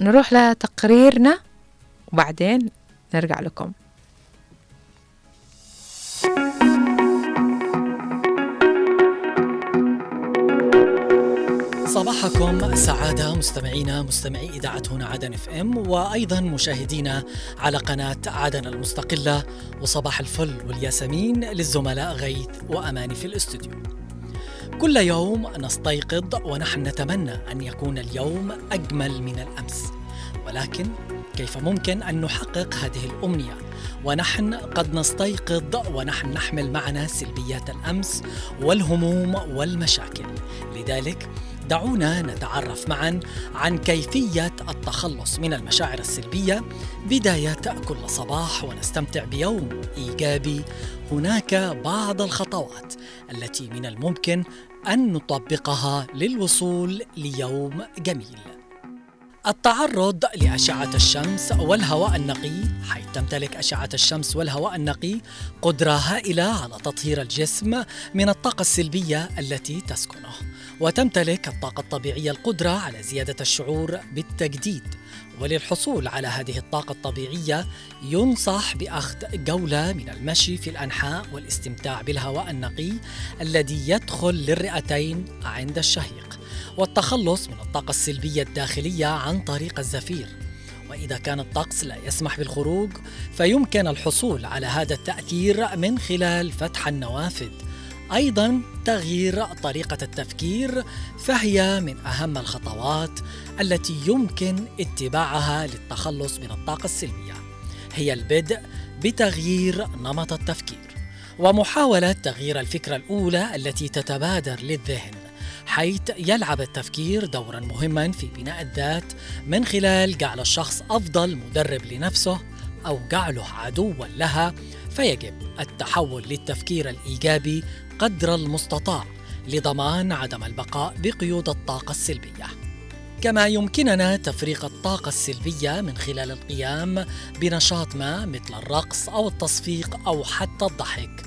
B: نروح لتقريرنا وبعدين نرجع لكم.
N: صباحكم. سعادة مستمعينا مستمعي إذاعة هنا عدن اف ام وأيضا مشاهدينا على قناة عدن المستقلة. وصباح الفل والياسمين للزملاء غيث وأماني في الاستوديو. كل يوم نستيقظ ونحن نتمنى أن يكون اليوم أجمل من الأمس. ولكن كيف ممكن أن نحقق هذه الأمنية؟ ونحن قد نستيقظ ونحن نحمل معنا سلبيات الأمس والهموم والمشاكل. لذلك دعونا نتعرف معا عن كيفية التخلص من المشاعر السلبية بداية كل صباح ونستمتع بيوم إيجابي. هناك بعض الخطوات التي من الممكن أن نطبقها للوصول ليوم جميل. التعرض لأشعة الشمس والهواء النقي. حيث تمتلك أشعة الشمس والهواء النقي قدرة هائلة على تطهير الجسم من الطاقة السلبية التي تسكنه. وتمتلك الطاقة الطبيعية القدرة على زيادة الشعور بالتجديد. وللحصول على هذه الطاقة الطبيعية ينصح بأخذ جولة من المشي في الأنحاء والاستمتاع بالهواء النقي الذي يدخل للرئتين عند الشهيق والتخلص من الطاقة السلبية الداخلية عن طريق الزفير. وإذا كان الطقس لا يسمح بالخروج فيمكن الحصول على هذا التأثير من خلال فتح النوافذ. أيضا تغيير طريقة التفكير فهي من أهم الخطوات التي يمكن اتباعها للتخلص من الطاقة السلبيه هي البدء بتغيير نمط التفكير ومحاولة تغيير الفكرة الأولى التي تتبادر للذهن حيث يلعب التفكير دورا مهما في بناء الذات من خلال جعل الشخص أفضل مدرب لنفسه أو جعله عدوا لها فيجب التحول للتفكير الإيجابي قدر المستطاع لضمان عدم البقاء بقيود الطاقة السلبية. كما يمكننا تفريغ الطاقة السلبية من خلال القيام بنشاط ما مثل الرقص أو التصفيق أو حتى الضحك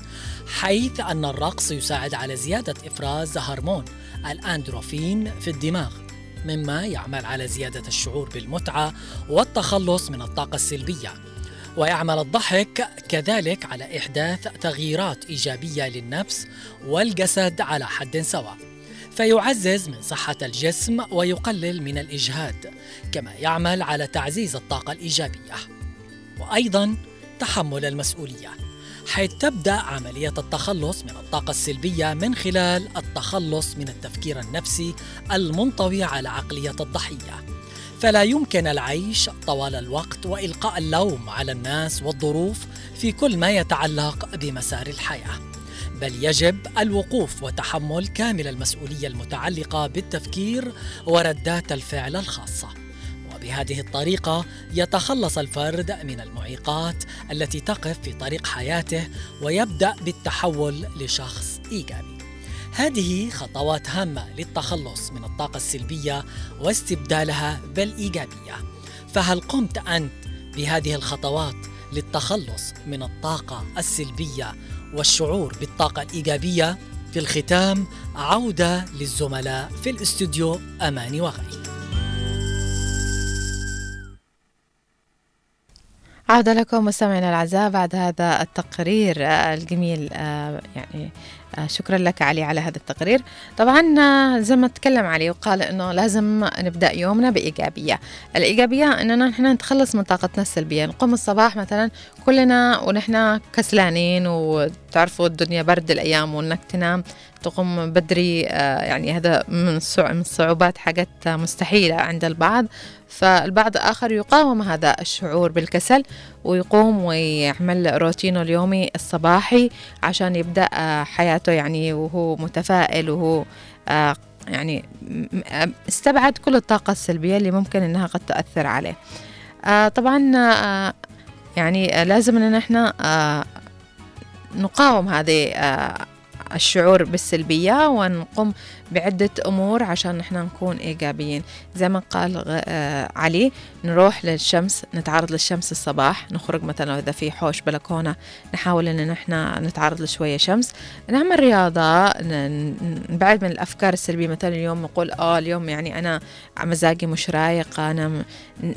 N: حيث أن الرقص يساعد على زيادة إفراز هرمون الأندروفين في الدماغ مما يعمل على زيادة الشعور بالمتعة والتخلص من الطاقة السلبية. ويعمل الضحك كذلك على إحداث تغييرات إيجابية للنفس والجسد على حد سواء. فيعزز من صحة الجسم ويقلل من الإجهاد كما يعمل على تعزيز الطاقة الإيجابية. وأيضا تحمل المسؤولية حيث تبدأ عملية التخلص من الطاقة السلبية من خلال التخلص من التفكير النفسي المنطوي على عقلية الضحية. فلا يمكن العيش طوال الوقت وإلقاء اللوم على الناس والظروف في كل ما يتعلق بمسار الحياة بل يجب الوقوف وتحمل كامل المسؤولية المتعلقة بالتفكير وردات الفعل الخاصة. وبهذه الطريقة يتخلص الفرد من المعيقات التي تقف في طريق حياته ويبدأ بالتحول لشخص إيجابي. هذه خطوات هامة للتخلص من الطاقة السلبية واستبدالها بالإيجابية. فهل قمت أنت بهذه الخطوات للتخلص من الطاقة السلبية والشعور بالطاقة الإيجابية؟ في الختام عودة للزملاء في الاستوديو أماني وغيث
B: عودة لكم مستمعينا الأعزاء بعد هذا التقرير آه، الجميل آه، يعني شكرا لك علي على هذا التقرير. طبعا آه، زي ما تكلم علي وقال إنه لازم نبدأ يومنا بإيجابية. الإيجابية إننا نحن نتخلص من طاقتنا السلبية. نقوم الصباح مثلا كلنا ونحن كسلانين وتعرفوا الدنيا برد الأيام وإنك تنام تقوم بدري آه، يعني هذا من الصع- من الصعوبات حاجات مستحيلة عند البعض. فالبعض آخر يقاوم هذا الشعور بالكسل ويقوم ويعمل روتينه اليومي الصباحي عشان يبدأ آه، حياته يعني وهو متفائل وهو آه، يعني م- استبعد كل الطاقة السلبية اللي ممكن إنها قد تؤثر عليه. آه، طبعا آه، يعني آه، لازم إن إحنا آه، نقاوم هذه آه، الشعور بالسلبية ونقوم بعدة أمور عشان نحن نكون إيجابيين. زي ما قال آه، علي نروح للشمس نتعرض للشمس الصباح نخرج مثلا إذا في حوش بلكونة نحاول إن نحن نتعرض لشوية شمس. نعمل رياضة نبعد من الأفكار السلبية. مثلا اليوم نقول آه اليوم يعني أنا مزاجي مش رايق أنا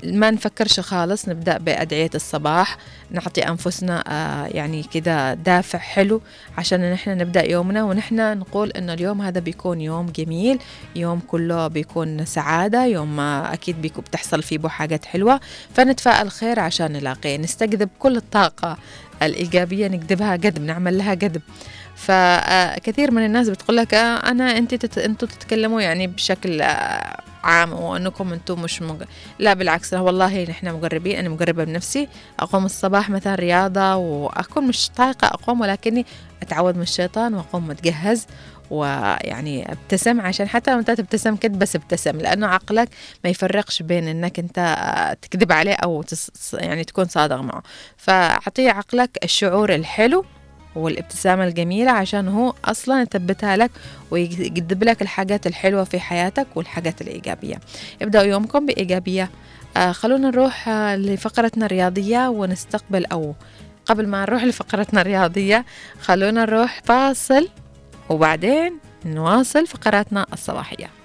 B: ما نفكرش خالص نبدأ بأدعية الصباح نعطي أنفسنا آه يعني كذا دافع حلو عشان نحن نبدأ يومنا. ونحن نقول إنه اليوم هذا بيكون يوم جميل يوم كله بيكون سعادة يوم أكيد بيكون بتحصل فيه بو حاجات حلوة فنتفائل خير عشان نلاقيه. نستجذب كل الطاقة الإيجابية نجذبها قدم نعمل لها قدم فكثير من الناس بتقول لك آه، أنا أنت تت... أنتوا تتكلموا يعني بشكل آه، عام وأنكم أنتم مش مج... لا بالعكس لا والله نحن مقربين أنا مقربة بنفسي أقوم الصباح مثلا رياضة وأكون مش طايقة أقوم ولكني أتعود من الشيطان وأقوم متجهز ويعني ابتسم عشان حتى لو انت تبتسم كده بس ابتسم لأنه عقلك ما يفرقش بين إنك انت تكذب عليه أو تس يعني تكون صادق معه. فأعطيه عقلك الشعور الحلو والابتسامة الجميلة عشان هو أصلا يثبتها لك ويجذب لك الحاجات الحلوة في حياتك والحاجات الإيجابية. ابدأوا يومكم بإيجابية. آه خلونا نروح آه لفقرتنا الرياضية ونستقبل أو قبل ما نروح لفقرتنا الرياضية خلونا نروح فاصل وبعدين نواصل فقراتنا الصباحية.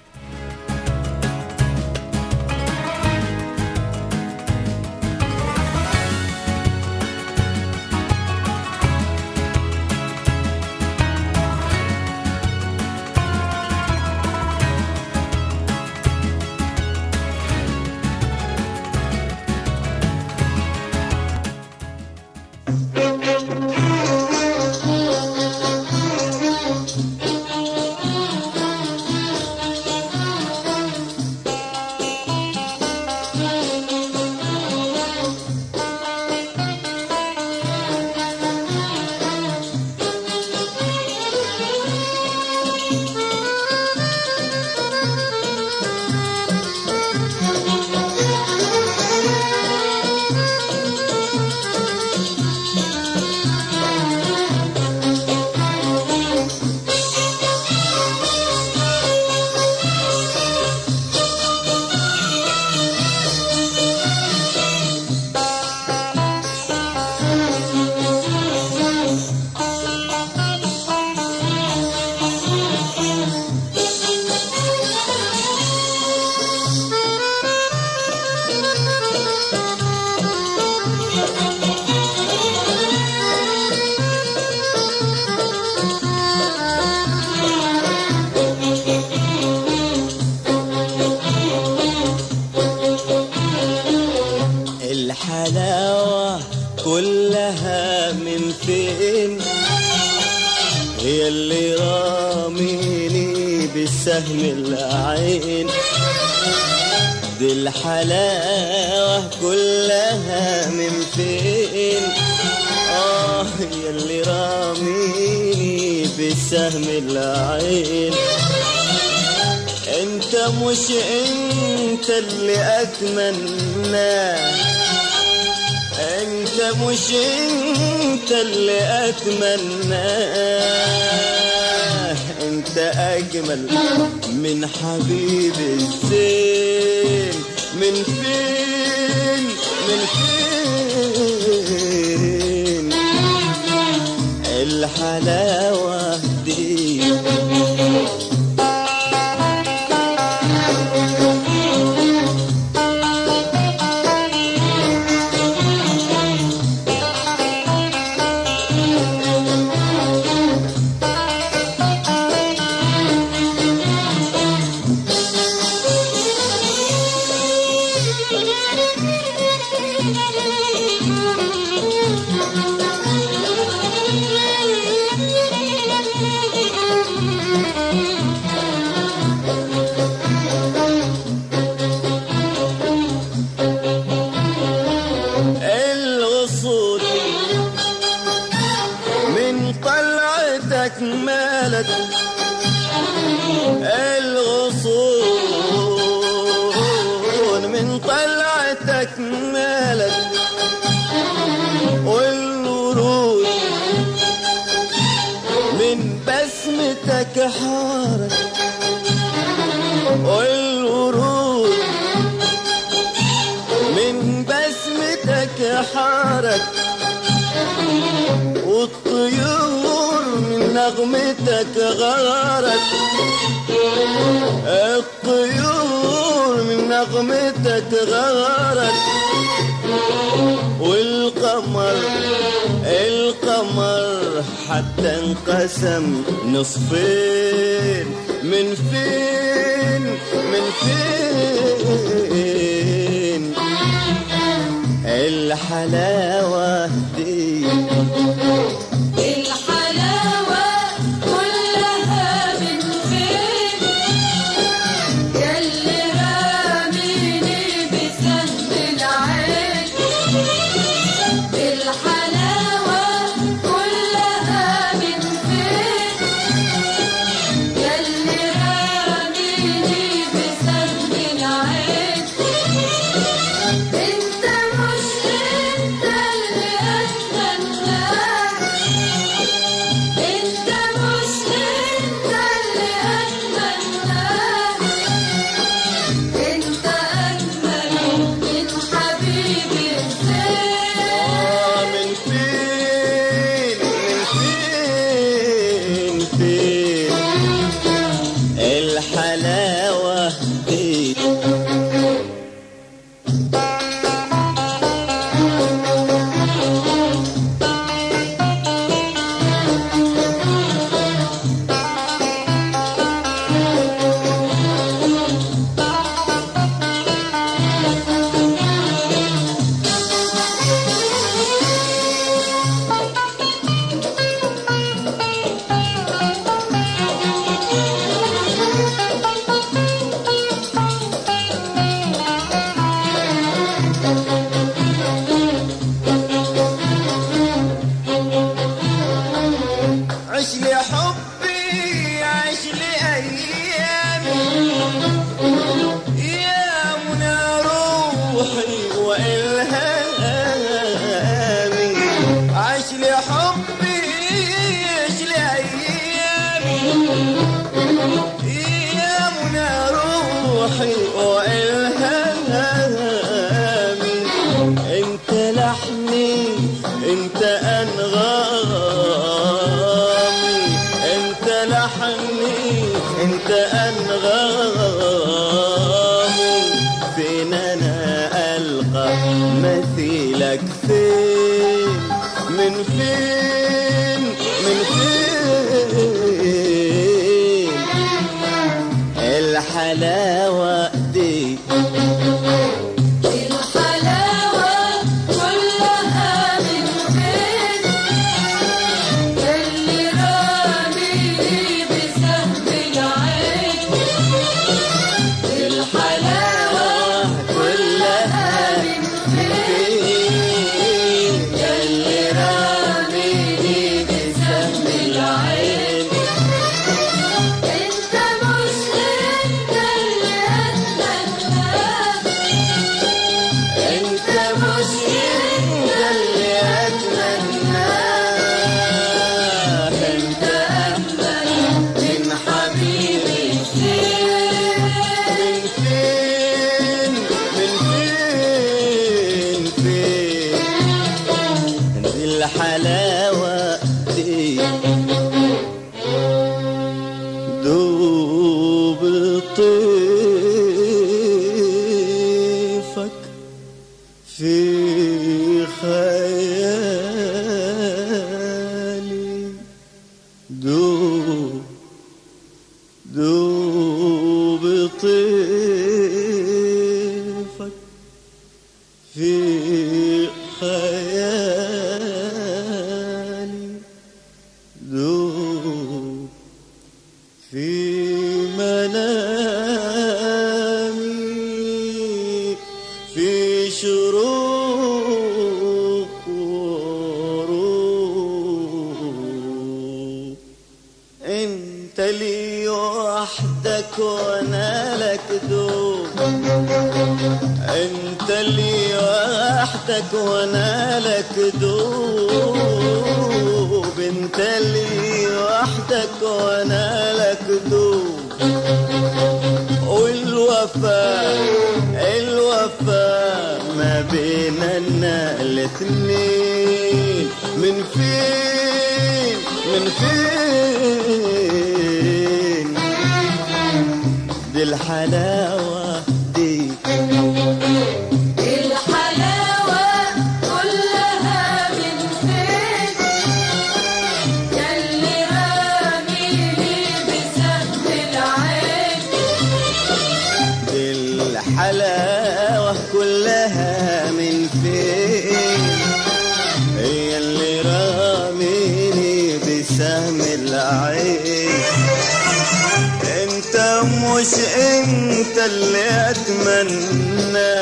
O: اللي أتمنى.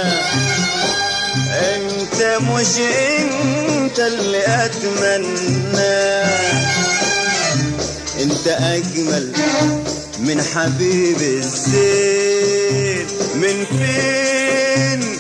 O: أنت مش أنت اللي أتمنى. أنت أجمل من حبيب الزين من فين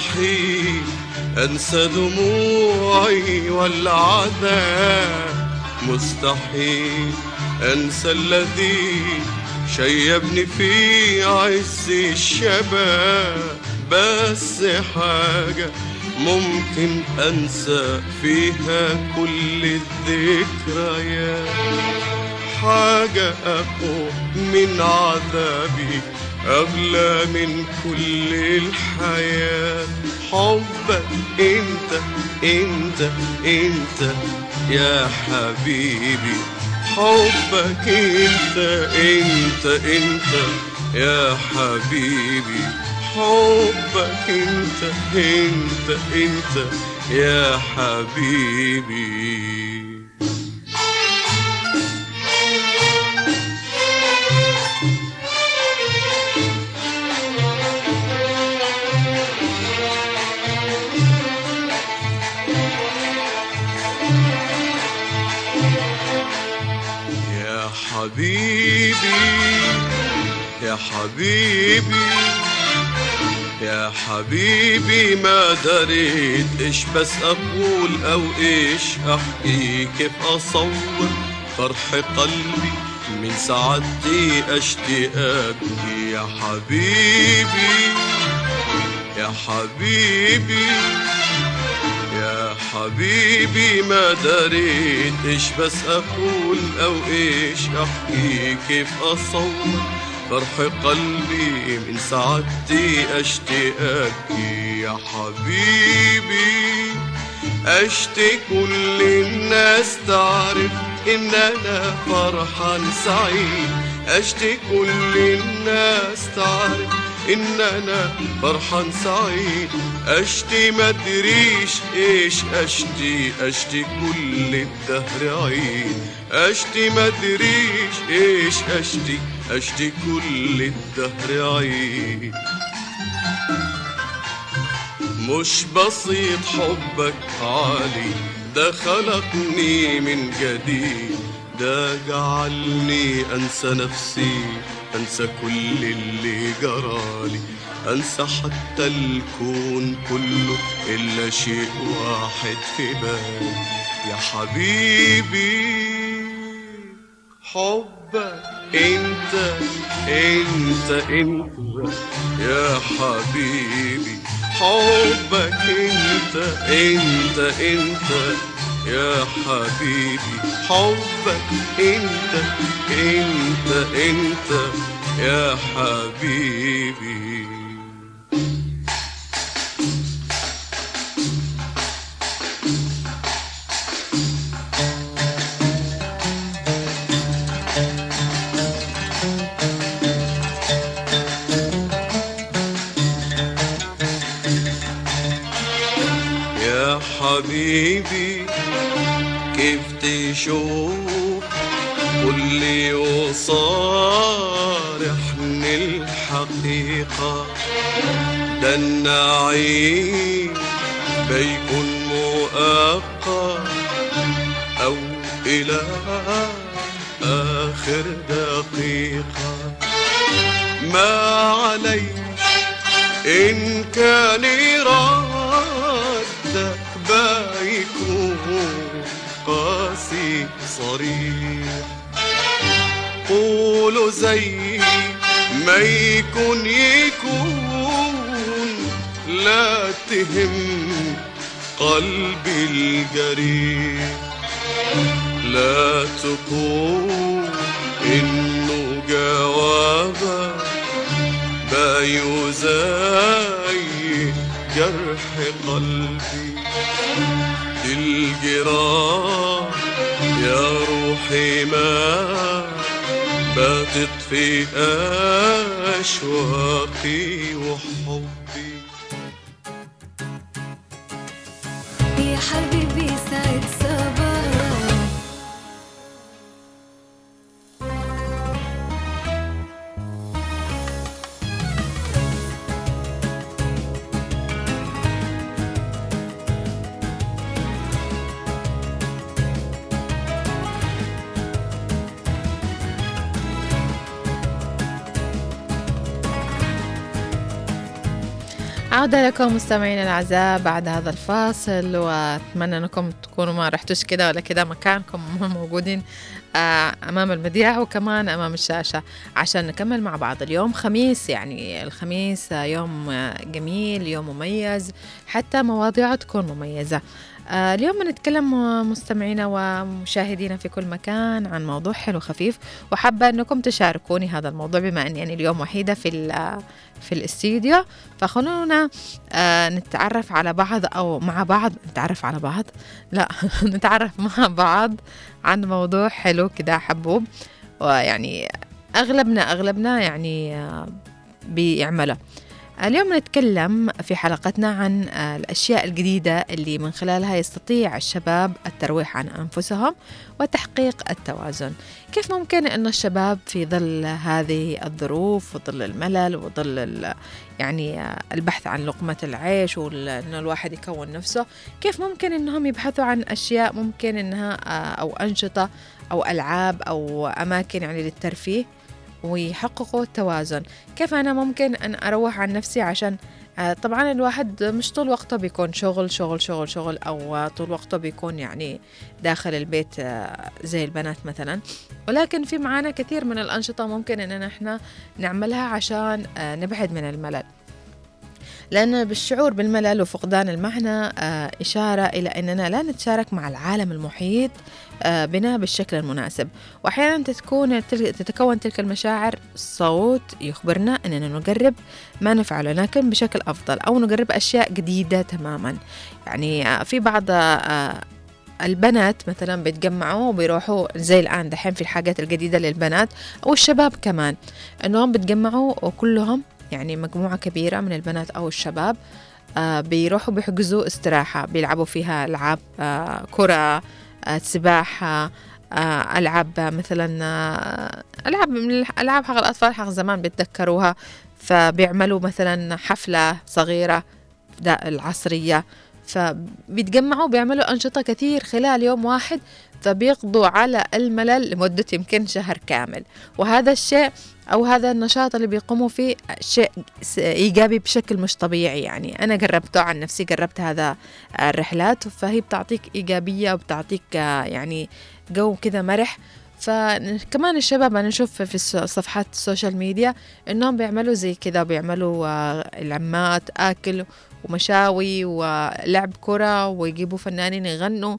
P: مستحيل أنسى دموعي والعذاب مستحيل أنسى الذي شيبني في عز الشباب بس حاجة ممكن أنسى فيها كل الذكريات. حاجة أقوى من عذابي أغلى من كل الحياة. حبك أنت أنت أنت يا حبيبي. حبك أنت أنت أنت يا حبيبي. حبك أنت أنت أنت يا حبيبي. حبيبي يا حبيبي يا حبيبي ما دريت إيش بس أقول أو إيش أحكي كيف أصور فرح قلبي من سعادتي اشتاق يا حبيبي يا حبيبي حبيبي ما دريت إيش بس أقول أو إيش؟ أحكي كيف أصور؟ فرح قلبي من سعادتي اشتاق يا حبيبي. أشتي كل الناس تعرف ان أنا فرحان سعيد. أشتي كل الناس تعرف ان أنا فرحان سعيد. أشتي ما ادريش إيش أشتي؟ أشتي كل الدهر عيد. أشتي ما ادريش إيش أشتي؟ أشتي كل الدهر عيد. مش بسيط حبك عالي ده خلقني من جديد. ده جعلني أنسى نفسي. أنسى كل اللي جرالي أنسى حتى الكون كله إلا شيء واحد في بالي. يا حبيبي حبك إنت إنت إنت. يا حبيبي حبك إنت إنت إنت. يا حبيبي حبك إنت إنت إنت يا حبيبي. حبيبي كيف تشوف قولي وصارحني الحقيقة. ده النعيم بيكون مؤقت أو إلى آخر دقيقة. ما عليش إن كان ردك بيكون قاسي صريح. قولوا زي ما يكون يكون لا تهم قلبي الجريح. لا تقول إنه جوابك بايو زي جرح قلبي. الجراح ما باتت في أشواقي وحبي
B: عودة لكم مستمعينا الأعزاء بعد هذا الفاصل وأتمنى أنكم تكونوا ما رحتوش كده ولا كده مكانكم موجودين آه، أمام المذياع وكمان أمام الشاشة عشان نكمل مع بعض. اليوم خميس يعني الخميس يوم جميل يوم مميز حتى مواضيعه تكون مميزة. اليوم بنتكلم آه، مستمعينا ومشاهدينا في كل مكان عن موضوع حلو خفيف وحابة أنكم تشاركوني هذا الموضوع بما أني يعني اليوم وحيدة في ال- في الاستديو فخلونا آه، نتعرف على بعض أو مع بعض. نتعرف على بعض؟ لا نتعرف مع بعض عن موضوع حلو كده حبوب. ويعني أغلبنا أغلبنا يعني آه، بيعمله. اليوم نتكلم في حلقتنا عن الأشياء الجديدة اللي من خلالها يستطيع الشباب الترويح عن أنفسهم وتحقيق التوازن. كيف ممكن أن الشباب في ظل هذه الظروف وظل الملل وظل يعني البحث عن لقمة العيش وأن الواحد يكون نفسه كيف ممكن أنهم يبحثوا عن أشياء ممكن أنها أو أنشطة أو ألعاب أو أماكن يعني للترفيه؟ ويحققوا التوازن. كيف أنا ممكن أن أروح عن نفسي عشان آه، طبعا الواحد مش طول وقته بيكون شغل شغل شغل شغل أو طول وقته بيكون يعني داخل البيت آه، زي البنات مثلا. ولكن في معانا كثير من الأنشطة ممكن إننا إحنا نعملها عشان آه، نبعد من الملل. لأن بالشعور بالملل وفقدان المعنى آه، إشارة إلى أننا لا نتشارك مع العالم المحيط آه، بنا بالشكل المناسب. وأحيانا تكون تل- تتكون تلك المشاعر صوت يخبرنا أننا نقرب ما نفعله لكن بشكل أفضل أو نقرب أشياء جديدة تماما. يعني آه، في بعض البنات مثلا بيتجمعوا وبيروحوا زي الآن دحين في الحاجات الجديدة للبنات أو الشباب كمان إنهم بيتجمعوا وكلهم يعني مجموعة كبيرة من البنات أو الشباب آه بيروحوا بيحجزوا استراحة بيلعبوا فيها ألعاب آه كرة آه سباحة ألعاب مثلا ألعاب من الألعاب حق الأطفال حق زمان بيتذكروها. فبيعملوا مثلا حفلة صغيرة العصرية. فبيتجمعوا بيعملوا أنشطة كثير خلال يوم واحد فبيقضوا على الملل لمدة يمكن شهر كامل. وهذا الشيء أو هذا النشاط اللي بيقوموا فيه شيء إيجابي بشكل مش طبيعي يعني. أنا جربته عن نفسي جربت هذا الرحلات فهي بتعطيك إيجابية وبتعطيك آه، يعني جو كذا مرح. فكمان الشباب أنا أشوف في صفحات السوشيال ميديا إنهم بيعملوا زي كذا بيعملوا آه، العمات أكل ومشاوي ولعب كرة ويجيبوا فنانين يغنوا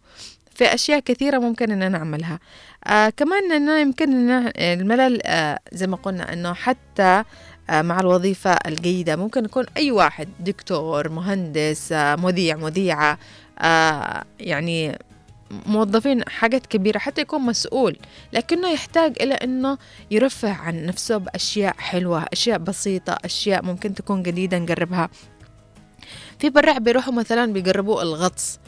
B: في أشياء كثيرة ممكن إننا نعملها. آه كمان إنه يمكن إن الملل آه زي ما قلنا إنه حتى آه مع الوظيفة الجيدة ممكن يكون أي واحد دكتور مهندس آه مذيع مذيعة آه يعني موظفين حاجات كبيرة حتى يكون مسؤول لكنه يحتاج إلى أنه يرفه عن نفسه بأشياء حلوة أشياء بسيطة أشياء ممكن تكون جديدة نجربها. في برع بيروحوا مثلا بيجربوا الغطس.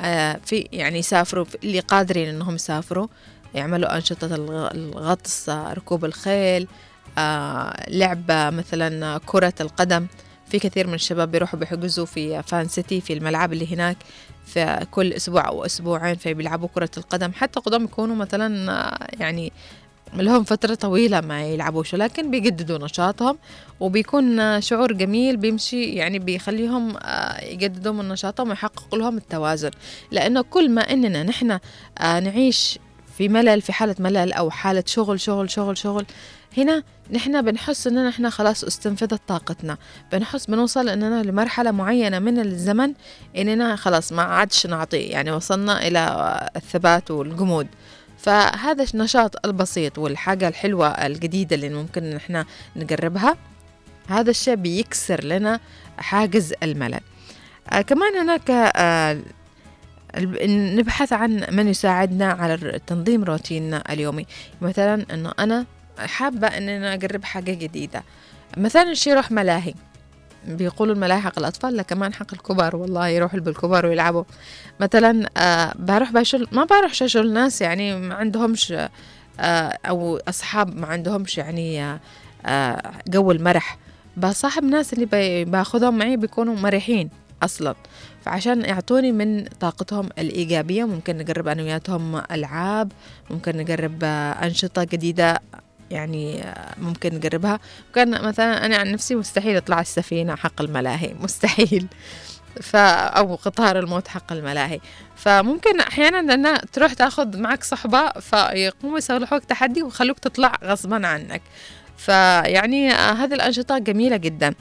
B: آه في يعني يسافروا اللي قادرين إنهم يسافروا يعملوا أنشطة الغ- الغطس ركوب الخيل آه لعبة مثلا كرة القدم. في كثير من الشباب بيروحوا بيحجزوا في فان سيتي في الملعب اللي هناك في كل أسبوع أو أسبوعين فبيلعبوا كرة القدم. حتى قدام يكونوا مثلا آه، يعني لهم فترة طويلة ما يلعبوش ولكن بيجددوا نشاطهم وبيكون شعور جميل بيمشي يعني بيخليهم آه، يجددوا من نشاطهم ويحققوا لهم التوازن. لأنه كل ما إننا نحن آه، نعيش في ملل في حالة ملل أو حالة شغل شغل شغل شغل هنا نحن بنحس إننا نحن خلاص استنفذت طاقتنا. بنحس بنوصل إننا لمرحلة معينة من الزمن إننا خلاص ما عادش نعطي يعني وصلنا إلى آه، الثبات والجمود. فهذا النشاط البسيط والحاجة الحلوة الجديدة اللي ممكن نحن نجربها هذا الشيء بيكسر لنا حاجز الملل. آه كمان هناك آه نبحث عن من يساعدنا على تنظيم روتيننا اليومي. مثلا إنه أنا حابة ان أنا اجرب حاجة جديدة. مثلا شي يروح ملاهي. بيقولوا الملاهي حق الأطفال لا كمان حق الكبار والله يروحوا بالكبار ويلعبوا. مثلا آه بروح بشل ما بروح ششل ناس يعني ما عندهمش آه أو أصحاب ما عندهمش يعني آه آه جو المرح. بصاحب ناس اللي باخذهم معي بيكونوا مرحين أصلا. فعشان يعطوني من طاقتهم الإيجابية ممكن نجرب أنا ألعاب ممكن نجرب آه، أنشطة جديدة يعني ممكن نجربها. كان مثلا أنا عن نفسي مستحيل أطلع السفينة حق الملاهي مستحيل. ف أو قطار الموت حق الملاهي. فممكن أحيانا أن تروح تاخذ معك صحبة فيقوموا يسولحوك تحدي ويخلوك تطلع غصبا عنك. فيعني آه، هذه الأنشطة جميلة جدا.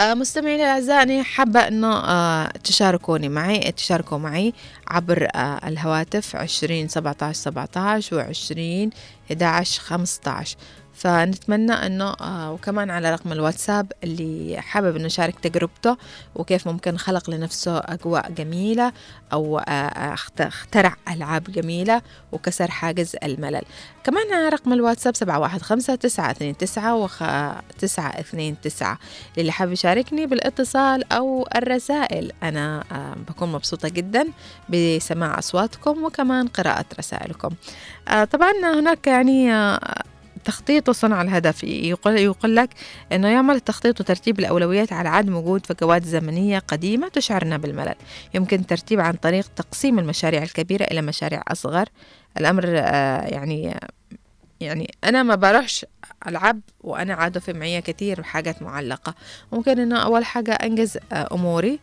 B: مستمعينا الأعزاء أنا حابة أنه آه، تشاركوني معي تشاركوا معي عبر آه، الهواتف عشرين سبعة عشر سبعة عشر وعشرين 11 15 فنتمنى إنه آه وكمان على رقم الواتساب اللي حابب إنه يشارك تجربته وكيف ممكن خلق لنفسه أجواء جميلة أو آه اخت- اخترع ألعاب جميلة وكسر حاجز الملل. كمان على رقم الواتساب 715 929 وخ... 929 للي حابب يشاركني بالاتصال أو الرسائل أنا آه بكون مبسوطة جدا بسماع أصواتكم وكمان قراءة رسائلكم. آه طبعا هناك يعني آه تخطيط وصنع الهدف. يقول, يقول لك أنه يعمل التخطيط وترتيب الأولويات على عدم وجود فجوات زمنية قديمة تشعرنا بالملل. يمكن الترتيب عن طريق تقسيم المشاريع الكبيرة إلى مشاريع أصغر. الأمر آه، يعني آه، يعني أنا ما بروحش ألعب وأنا عادة في معي كتير حاجات معلقة. ممكن إنه أول حاجة أنجز آه، أموري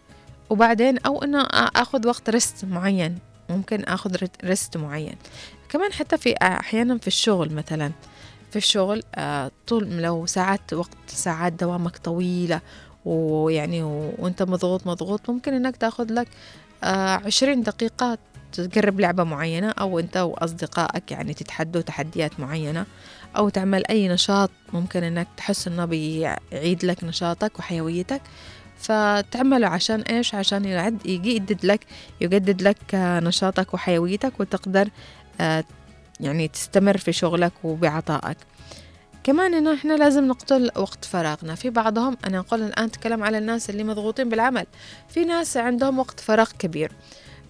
B: وبعدين أو إنه آ- أخذ وقت رست معين. ممكن أخذ رست معين. كمان حتى في أحيانا في الشغل مثلا. في الشغل آه، طول لو ساعات وقت ساعات دوامك طويلة ويعني وانت مضغوط مضغوط ممكن انك تاخذ لك آه، عشرين دقيقة تجرب لعبة معينة أو أنت وأصدقائك يعني تتحدوا تحديات معينة أو تعمل أي نشاط ممكن إنك تحس إنه بيعيد لك نشاطك وحيويتك. فتعمله عشان إيش؟ عشان يعد يجدد لك يجدد لك آه، نشاطك وحيويتك وتقدر يعني تستمر في شغلك وبعطائك. كمان إنه إحنا لازم نقتل وقت فراغنا. في بعضهم أنا أقول الآن أتكلم على الناس اللي مضغوطين بالعمل. في ناس عندهم وقت فراغ كبير.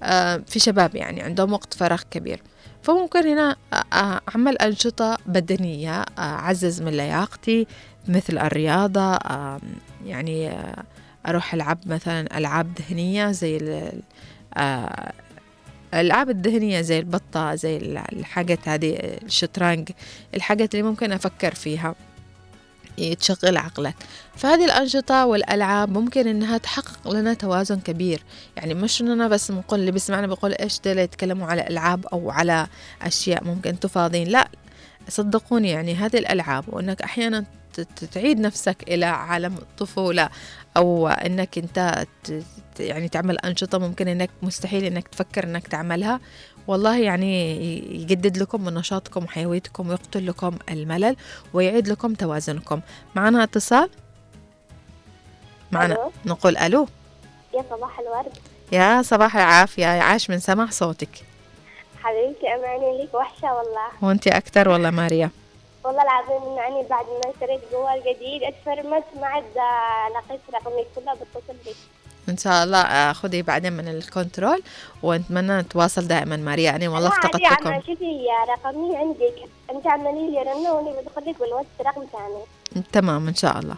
B: آه، في شباب يعني عندهم وقت فراغ كبير. فممكن هنا آه، آه، أعمل أنشطة بدنية آه، أعزز من لياقتي مثل الرياضة آه، يعني أروح ألعب مثلا ألعاب ذهنية زي الألعاب الذهنية زي البطة زي ال- الحاجات هذه الشطرنج الحاجات اللي ممكن أفكر فيها تشغل عقلك. فهذه الأنشطة والألعاب ممكن إنها تحقق لنا توازن كبير. يعني مش إننا بس نقول اللي بيسمعنا بيقول إيش ده يتكلموا على ألعاب أو على أشياء ممكن أنتوا فاضيين لا صدقوني يعني هذه الألعاب وإنك أحيانا تعيد نفسك إلى عالم الطفولة أو إنك أنت يعني تعمل أنشطة ممكن إنك مستحيل إنك تفكر إنك تعملها. والله يعني يجدد لكم من نشاطكم وحيويتكم ويقتل لكم الملل ويعيد لكم توازنكم. معنا اتصال؟ معنا.
Q: ألو.
B: نقول ألو.
Q: يا صباح الورد.
B: يا صباح العافية. عاش من سمع صوتك.
Q: حبيبتي أماني ليك وحشة والله.
B: وأنت أكتر والله ماريا.
Q: والله العظيم يعني بعد ما اشتريت جوال جديد أتفرمت ما عاد لقيت رقمي كلها بتصل بك
B: إن شاء الله آه، خذي بعدين من ال control ونتمنى نتواصل دائما. ماريا أنا والله
Q: لا عادي
B: افتقدت
Q: عم
B: لكم
Q: شوفي رقمي عندك انت عملي لي رنة وأنا بدخل لك بالواتس رقم ثاني.
B: تمام إن شاء الله.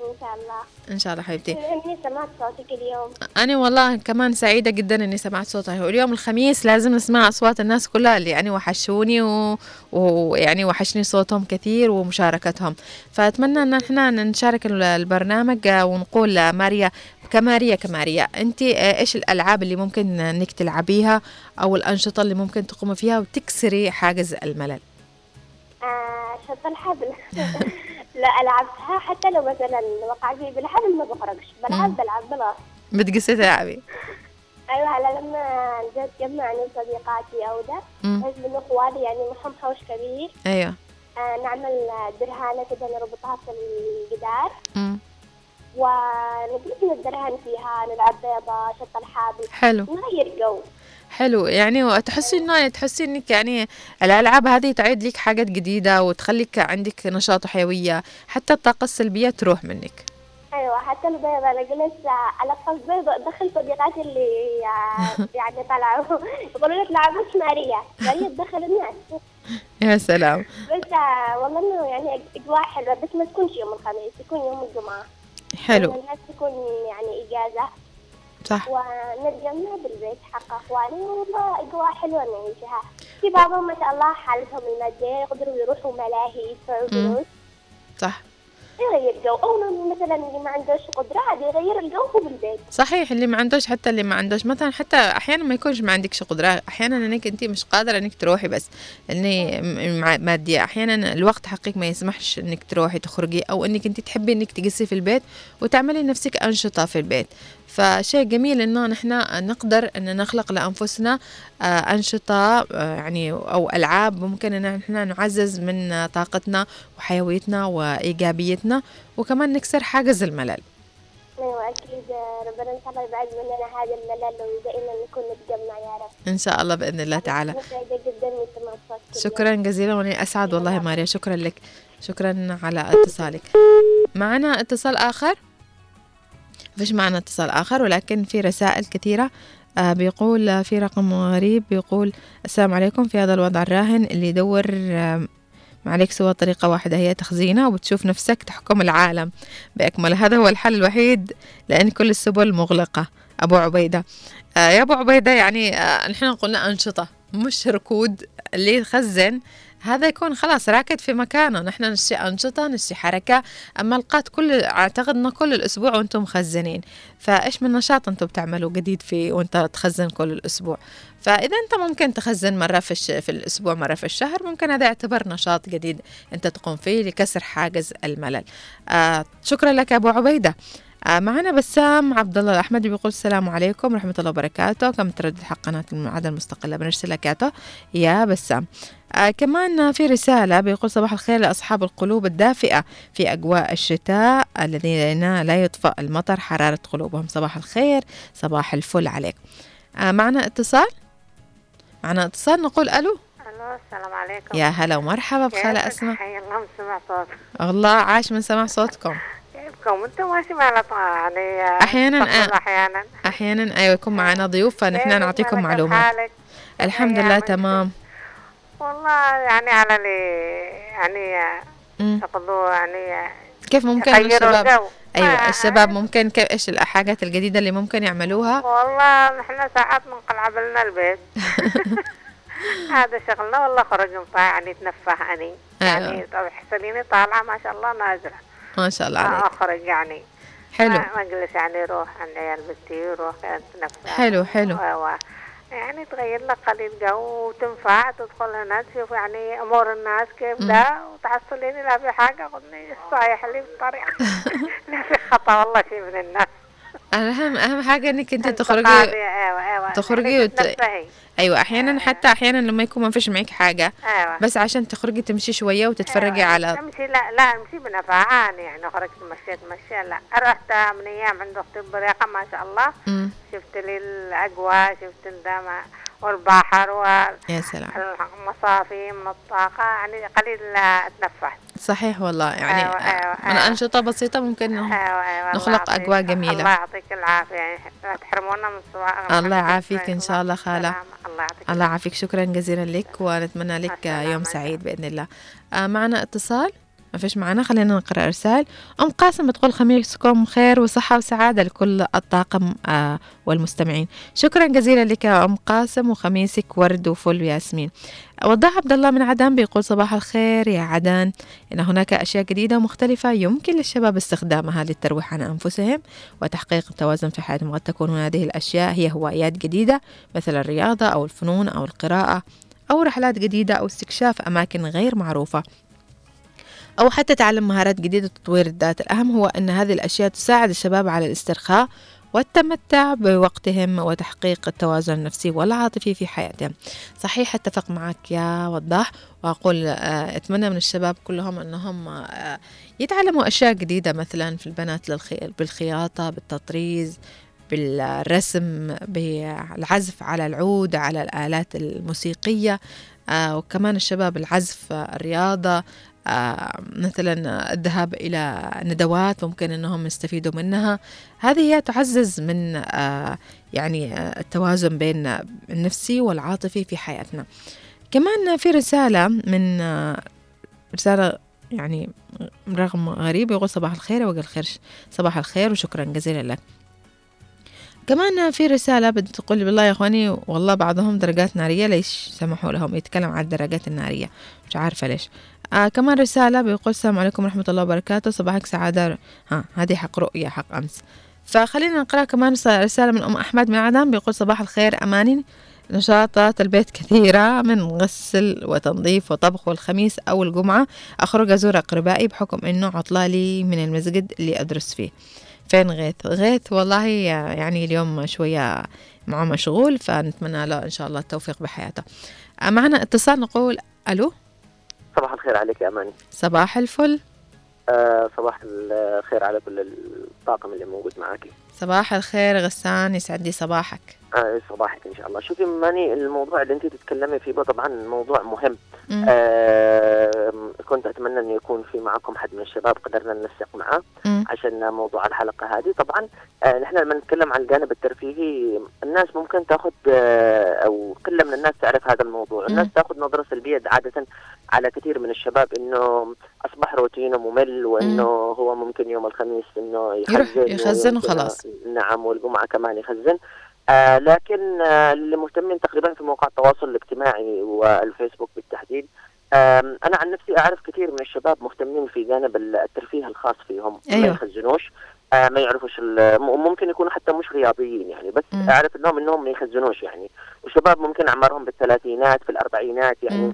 Q: إن شاء الله.
B: إن شاء الله حبيبتي.
Q: إني سمعت صوتك اليوم.
B: أنا والله كمان سعيدة جدا إني سمعت صوتها واليوم الخميس لازم نسمع أصوات الناس كلها اللي يعني وحشوني و- ويعني وحشني صوتهم كثير ومشاركتهم. فأتمنى إن إحنا نشارك ال- البرنامج آه، ونقول آه، ماريا كماريا كماريا أنت آه، إيش الألعاب اللي ممكن إنك تلعبيها أو الأنشطة اللي ممكن تقومي فيها وتكسري حاجز الملل؟
Q: آه شط الحبل. لا لعبتها حتى لو مثلا وقع بي بالحبل ما بخرجش. بلعب. بلعب بلاص
B: بتقصي تلعبي
Q: أيوه هلا لما جيت جمعني صديقاتي أو ده من اخوالي يعني معهم حوش كبير.
B: أيوه.
Q: آه نعمل درهانة كده نربطها في الجدار. ونجلس ندرهن فيها نلعب بيضة شط الحبل
B: حلو.
Q: نغير جو
B: حلو. يعني وتحسي انه تحسي إنك يعني الألعاب هذه تعيد لك حاجات جديدة وتخليك عندك نشاط وحيويه حتى الطاقة السلبية تروح منك.
Q: أيوه حتى البيضة. أنا جلست الفظ بيضة. ادخل صديقاتي اللي يعني طلعوا. يقولوا لك لعب مش ماريا ماريا تدخل الناس.
B: يا سلام.
Q: بس آه، والله إنه يعني أجواء حلوة. بس ما تكونش يوم الخميس يكون يوم الجمعة.
B: حلو.
Q: تكون يعني إجازة.
B: صح.
Q: ونتجمع بالبيت حق أخواني والله إجواء حلوة نعيشها في بعضهم ما شاء الله حالتهم المادية يقدروا يروحوا ملاهي يدفعوا. فلوس.
B: صح.
Q: يغير جو. أو مثلا اللي ما عندوش قدرة عاد يغير الجو بالبيت.
B: صحيح اللي ما عندوش حتى اللي ما عندوش. مثلا حتى أحيانا ما يكونش ما عندكش قدرة. أحيانا إنك أنت مش قادرة إنك تروحي بس. اني مادية. أحيانا الوقت حقك ما يسمحش إنك تروحي تخرجي أو إنك أنت تحبي إنك تجلسي في البيت وتعملي نفسك أنشطة في البيت. فشيء جميل إنه نحن نقدر إن نخلق لأنفسنا آه، أنشطة آه، يعني أو ألعاب ممكن إن نحن نعزز من آه، طاقتنا وحيويتنا وإيجابيتنا وكمان نكسر حاجز الملل.
Q: أيوه أكيد ربنا إن شاء الله يبعد مننا هذا الملل ودائما نكون نتجمع يا رب.
B: إن شاء الله بإذن الله تعالى. شكرا جزيلا وأنا أسعد والله ماريا. شكرا لك. شكرا على اتصالك. معنا اتصال آخر؟ فيش معنا اتصال آخر ولكن في رسائل كثيرة آه بيقول آه، في رقم غريب بيقول السلام عليكم في هذا الوضع الراهن اللي يدور آه، ما عليك سوى طريقة واحدة هي تخزينة وبتشوف نفسك تحكم العالم بأكمل هذا هو الحل الوحيد لأن كل السبل مغلقة. أبو عبيدة. يا أبو عبيدة يعني نحن قلنا أنشطة مش ركود اللي يخزن هذا يكون خلاص راكد في مكانه. نحن نشي أنشطة نشي حركة. أما القات كل أعتقد أنه كل الأسبوع وأنتم مخزنين. فإيش من نشاط أنتم بتعملوا جديد فيه وأنت تخزن كل الأسبوع؟ فإذا أنت ممكن تخزن مرة في, الش... في الأسبوع مرة في الشهر. ممكن هذا يعتبر نشاط جديد أنت تقوم فيه لكسر حاجز الملل. آه شكرا لك أبو عبيدة. معنا بسام عبد الله الأحمد بيقول السلام عليكم ورحمة الله وبركاته. كم تردد حق قناة المعادة المستقلة؟ بنرسل لك يا بسام. آه كمان في رسالة بيقول صباح الخير لأصحاب القلوب الدافئة في أجواء الشتاء الذين لا يطفأ المطر حرارة قلوبهم. صباح الخير صباح الفل عليك. آه معنا اتصال؟ معنا اتصال. نقول ألو.
R: ألو السلام عليكم.
B: يا هلا ومرحبا. بخالة أسماء.
R: حي الله مسمع صوت
B: الله عاش من سمع صوتكم.
R: كيفكم أنتم ماشي على طول يعني
B: أحيانا
R: تتصل
B: آه.
R: أحيانا
B: أحيانا أيوة يكون معنا ضيوف فنحن؟ نعطيكم معلومات
R: حالك؟
B: الحمد لله؟ تمام
R: والله يعني على اللي يعني
B: مم.
R: يقضوا يعني
B: كيف ممكن الشباب
R: الجو
B: أيوة
R: آه،
B: الشباب ممكن كيف إيش الحاجات الجديدة اللي ممكن يعملوها
R: والله نحن ساعات بنقلع لنا البيت هذا شغلنا والله خرج يعني نتنفه اني يعني
B: أيوة.
R: طب حسنيني طالعة ما شاء الله نازلة
B: ما شاء الله عليك.
R: أخرج يعني.
B: حلو.
R: ما أجلس يعني روح عند عيال بنتي وروح اتنفس
B: حلو، حلو.
R: أيوه يعني تغير لك قليل جو وتنفع تدخل هنا تشوف يعني أمور الناس كيف. ده وتحصليني لا في حاجة. خذني صايح لي بالطريق لا في خطأ والله شيء من الناس.
B: أهم أهم حاجة إنك أنت تخرجي
R: أيوه أيوه.
B: تخرجي وت...
R: تتنبهي.
B: أيوة أحيانا حتى أحيانا لما يكون ما فيش معك حاجة
R: أيوه
B: بس عشان تخرجي تمشي شوية وتتفرجي على
R: امشي لا لا امشي بنفعان يعني خرجت مشيت مشي لا رحت من أيام عند أختي بريقه ما شاء الله
B: مم.
R: شفت لي الأجواء شفت الدماء والبحر
B: يا سلام.
R: والمصافي من الطاقة. يعني قليل أتنفس.
B: صحيح والله يعني
R: أيوة، أيوة،
B: من
R: أيوة.
B: أنشطة بسيطة ممكن
R: أيوه الله
B: نخلق أجواء
R: الله
B: جميلة
R: يعطيك العافية. يعني لا تحرمونا من سواء
B: الله يعافيك إن شاء الله خالة.
R: الله يعطيك
B: الله يعافيك. شكرا جزيلا لك ونتمنى لك يوم سعيد بإذن الله. آه معنا اتصال؟ فيش معنا خلينا نقرأ إرسال أم قاسم بتقول خميسكم خير وصحة وسعادة لكل الطاقم آه والمستمعين. شكرا جزيلا لك يا أم قاسم وخميسك ورد وفل وياسمين وضاح عبد الله من عدن بيقول صباح الخير يا عدن. إن هناك أشياء جديدة ومختلفة يمكن للشباب استخدامها للترويح عن أنفسهم وتحقيق التوازن في حياتهم. قد تكون هذه الأشياء هي هوايات جديدة مثل الرياضة أو الفنون أو القراءة أو رحلات جديدة أو استكشاف أماكن غير معروفة. أو حتى تعلم مهارات جديدة وتطوير الذات. الأهم هو أن هذه الأشياء تساعد الشباب على الاسترخاء والتمتع بوقتهم وتحقيق التوازن النفسي والعاطفي في حياتهم. صحيح أتفق معك يا وضاح وأقول آه، أتمنى من الشباب كلهم أنهم آه، يتعلموا أشياء جديدة مثلا في البنات بالخياطة بالتطريز بالرسم بالعزف على العود على الآلات الموسيقية آه، وكمان الشباب العزف الرياضة مثلا الذهاب إلى ندوات ممكن أنهم يستفيدوا منها. هذه هي تعزز من يعني التوازن بين النفسي والعاطفي في حياتنا. كمان في رسالة من رسالة يعني رقم غريب يقول صباح الخير وقال خير صباح الخير وشكرا جزيلا لك. كمان في رسالة بتقول بالله يا أخواني والله بعضهم درجات نارية ليش سمحوا لهم؟ يتكلم عن الدرجات النارية. مش عارفة ليش. آه كمان رسالة بيقول السلام عليكم ورحمة الله وبركاته. صباحك سعادة. ها هذه حق رؤية حق أمس. فخلينا نقرأ كمان رس- رسالة من أم أحمد من عدن. بيقول صباح الخير أماني. نشاطات البيت كثيرة من غسل وتنظيف وطبخ والخميس أو الجمعة. أخرج أزور أقربائي بحكم إنه عطلة لي من المسجد اللي أدرس فيه. فين غيث؟ غيث والله يعني اليوم شوية معه مشغول فنتمنى له إن شاء الله التوفيق بحياته. آه، معنا اتصال نقول ألو؟
S: صباح الخير عليك يا أماني.
B: صباح الفل.
S: آه صباح الخير على كل الطاقم اللي موجود معاكي.
B: صباح الخير غسان يسعد لي صباحك
S: آه صباحك إن شاء الله شوفي أماني الموضوع اللي أنت تتكلمي فيه طبعا موضوع مهم
B: مم.
S: آه كنت أتمنى أن يكون في معكم حد من الشباب قدرنا ننسق معاه
B: مم.
S: عشان موضوع الحلقة هذه طبعا آه نحن لما نتكلم عن الجانب الترفيهي الناس ممكن تاخذ آه أو كل من الناس تعرف هذا الموضوع الناس
B: مم.
S: تاخذ نظرة سلبية عادة على كثير من الشباب إنه أصبح روتينه ممل وإنه هو ممكن يوم الخميس إنه
B: يروح
S: يخزن
B: يخزن
S: ويمكن-
B: وخلاص.
S: نعم والجمعه كمان يخزن آه لكن آه اللي مهتمين تقريبا في مواقع التواصل الاجتماعي والفيسبوك بالتحديد آم، أنا عن نفسي أعرف كثير من الشباب مهتمين في جانب الترفيه الخاص فيهم ما
B: أيوة.
S: يخزنوش آه، ما يعرفوش م- ممكن يكونوا حتى مش رياضيين يعني بس
B: مم.
S: أعرف إنهم إنهم ما يخزنوش يعني وشباب ممكن أعمارهم بالثلاثينات في الأربعينات يعني
B: مم.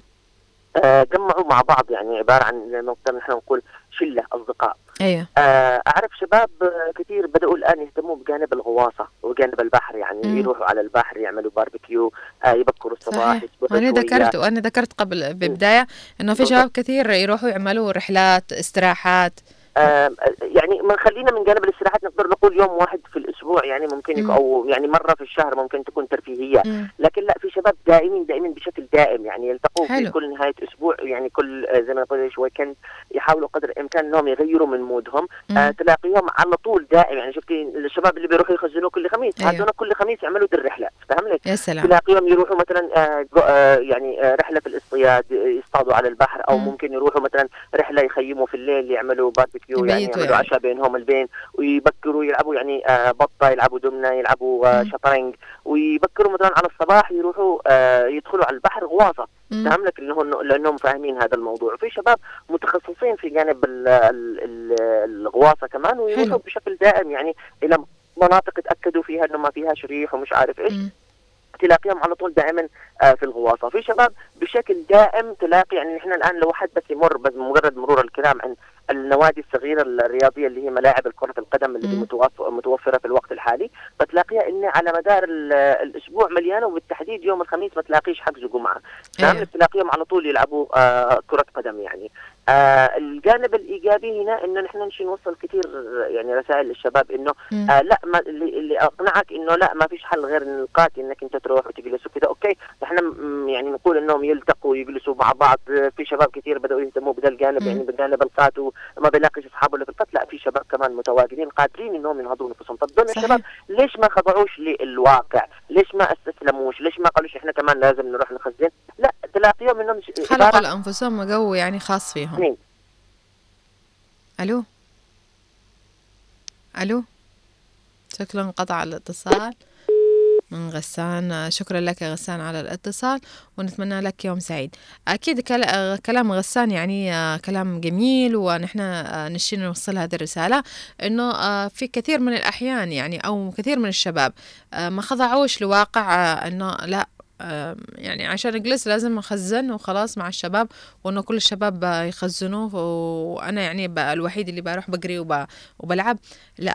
S: آه، جمعوا مع بعض يعني عبارة عن زي ما نحن نقول شلة أصدقاء.
B: أيوه.
S: آه، أعرف شباب كثير بدأوا الآن يهتموا بجانب الغواصة وجانب البحر يعني
B: مم.
S: يروحوا على البحر يعملوا باربيكيو آه، يبكروا الصباح وأنا.
B: ذكرت وأنا ذكرت قبل ببداية إنه في شباب كثير يروحوا يعملوا رحلات استراحات
S: يعني ما خلينا من جانب الاستراحات نقدر نقول يوم واحد في الأسبوع يعني ممكن. أو يعني مرة في الشهر ممكن تكون ترفيهيات
B: مم.
S: لكن لا في شباب دائمين دائمين بشكل دائم يعني يلتقوا في. كل نهاية أسبوع يعني كل آه، زي ما نقول weekend يحاولوا قدر الإمكان إنهم يغيروا من مودهم. آه تلاقيهم على طول دائم يعني شفتي الشباب اللي بيروحوا يخزنوا كل خميس
B: أيوه.
S: هذول كل خميس يعملوا دي الرحلة فاهم لي؟
B: يا سلام
S: تلاقيهم يروحوا مثلا آه آه يعني آه رحلة في الاصطياد يصطادوا على البحر أو
B: مم.
S: ممكن يروحوا مثلا رحلة يخيموا في الليل يعملوا باربيكيو يعني
B: يبيتوا
S: يعملوا
B: يعني.
S: عشاء بينهم البين ويبكروا يلعبوا يعني آه بطة يلعبوا دمنه يلعبوا آه. شطرنج ويبكروا مثلا على الصباح يروحوا آه يدخلوا على البحر غواصه. فاهم لك انه لأنهم فاهمين هذا الموضوع وفي شباب متخصصين في جانب ال ال ال الغواصة كمان ويروحوا. بشكل دائم يعني إلى مناطق اتاكدوا فيها إنه ما فيهاش ريح ومش عارف
B: إيش.
S: تلاقيهم على طول دائما آه، في الغواصة. في شباب بشكل دائم تلاقي يعني نحن الآن لو حد بس يمر بس مجرد مرور الكرام عن النوادي الصغيرة الرياضية اللي هي ملاعب كره القدم اللي متوفرة في الوقت الحالي فتلاقيها إن على مدار ال- الأسبوع مليانة وبالتحديد يوم الخميس ما تلاقيش حجز جمعة.
B: أيوة.
S: نعم تلاقيهم على طول يلعبوا آه كرة قدم يعني. آه الجانب الإيجابي هنا إنه نحن نمشي نوصل كثير يعني رسائل للشباب
B: إنه.
S: آه لا ما اللي, اللي أقنعك إنه لا ما فيش حل غير نلقاك إنك أنت تروح وتجلس وكذا أوكي نحن يعني نقول إنهم يلتقوا ويجلسوا مع بعض في شباب كثير بدأوا يهتموا بهذا الجانب. يعني بجانب القات وما بيلاقيش اصحابه اللي في القات لا في شباب كمان متواجدين قادرين إنهم ينهضوا نفسهم طب دول. الشباب ليش ما خضعوش للواقع؟ ليش ما استسلموش؟ ليش ما قالوش إحنا كمان لازم نروح نخزن؟ لا تلاقيهم انهم
B: خلقوا لانفسهم جو يعني خاص فيهم.
S: مين؟
B: ألو؟ ألو؟ شكله انقطع الاتصال. من غسان شكرا لك يا غسان على الاتصال ونتمنى لك يوم سعيد. أكيد كلا- كلام غسان يعني آه، كلام جميل ونحن آه، نشين نوصل هذه الرسالة إنه آه، في كثير من الأحيان يعني أو كثير من الشباب ما خضعوش لواقع إنه لا يعني عشان أجلس لازم أخزن وخلاص مع الشباب وإنه كل الشباب يخزنوا وأنا يعني الوحيد اللي بروح بجري وب- وبلعب. لا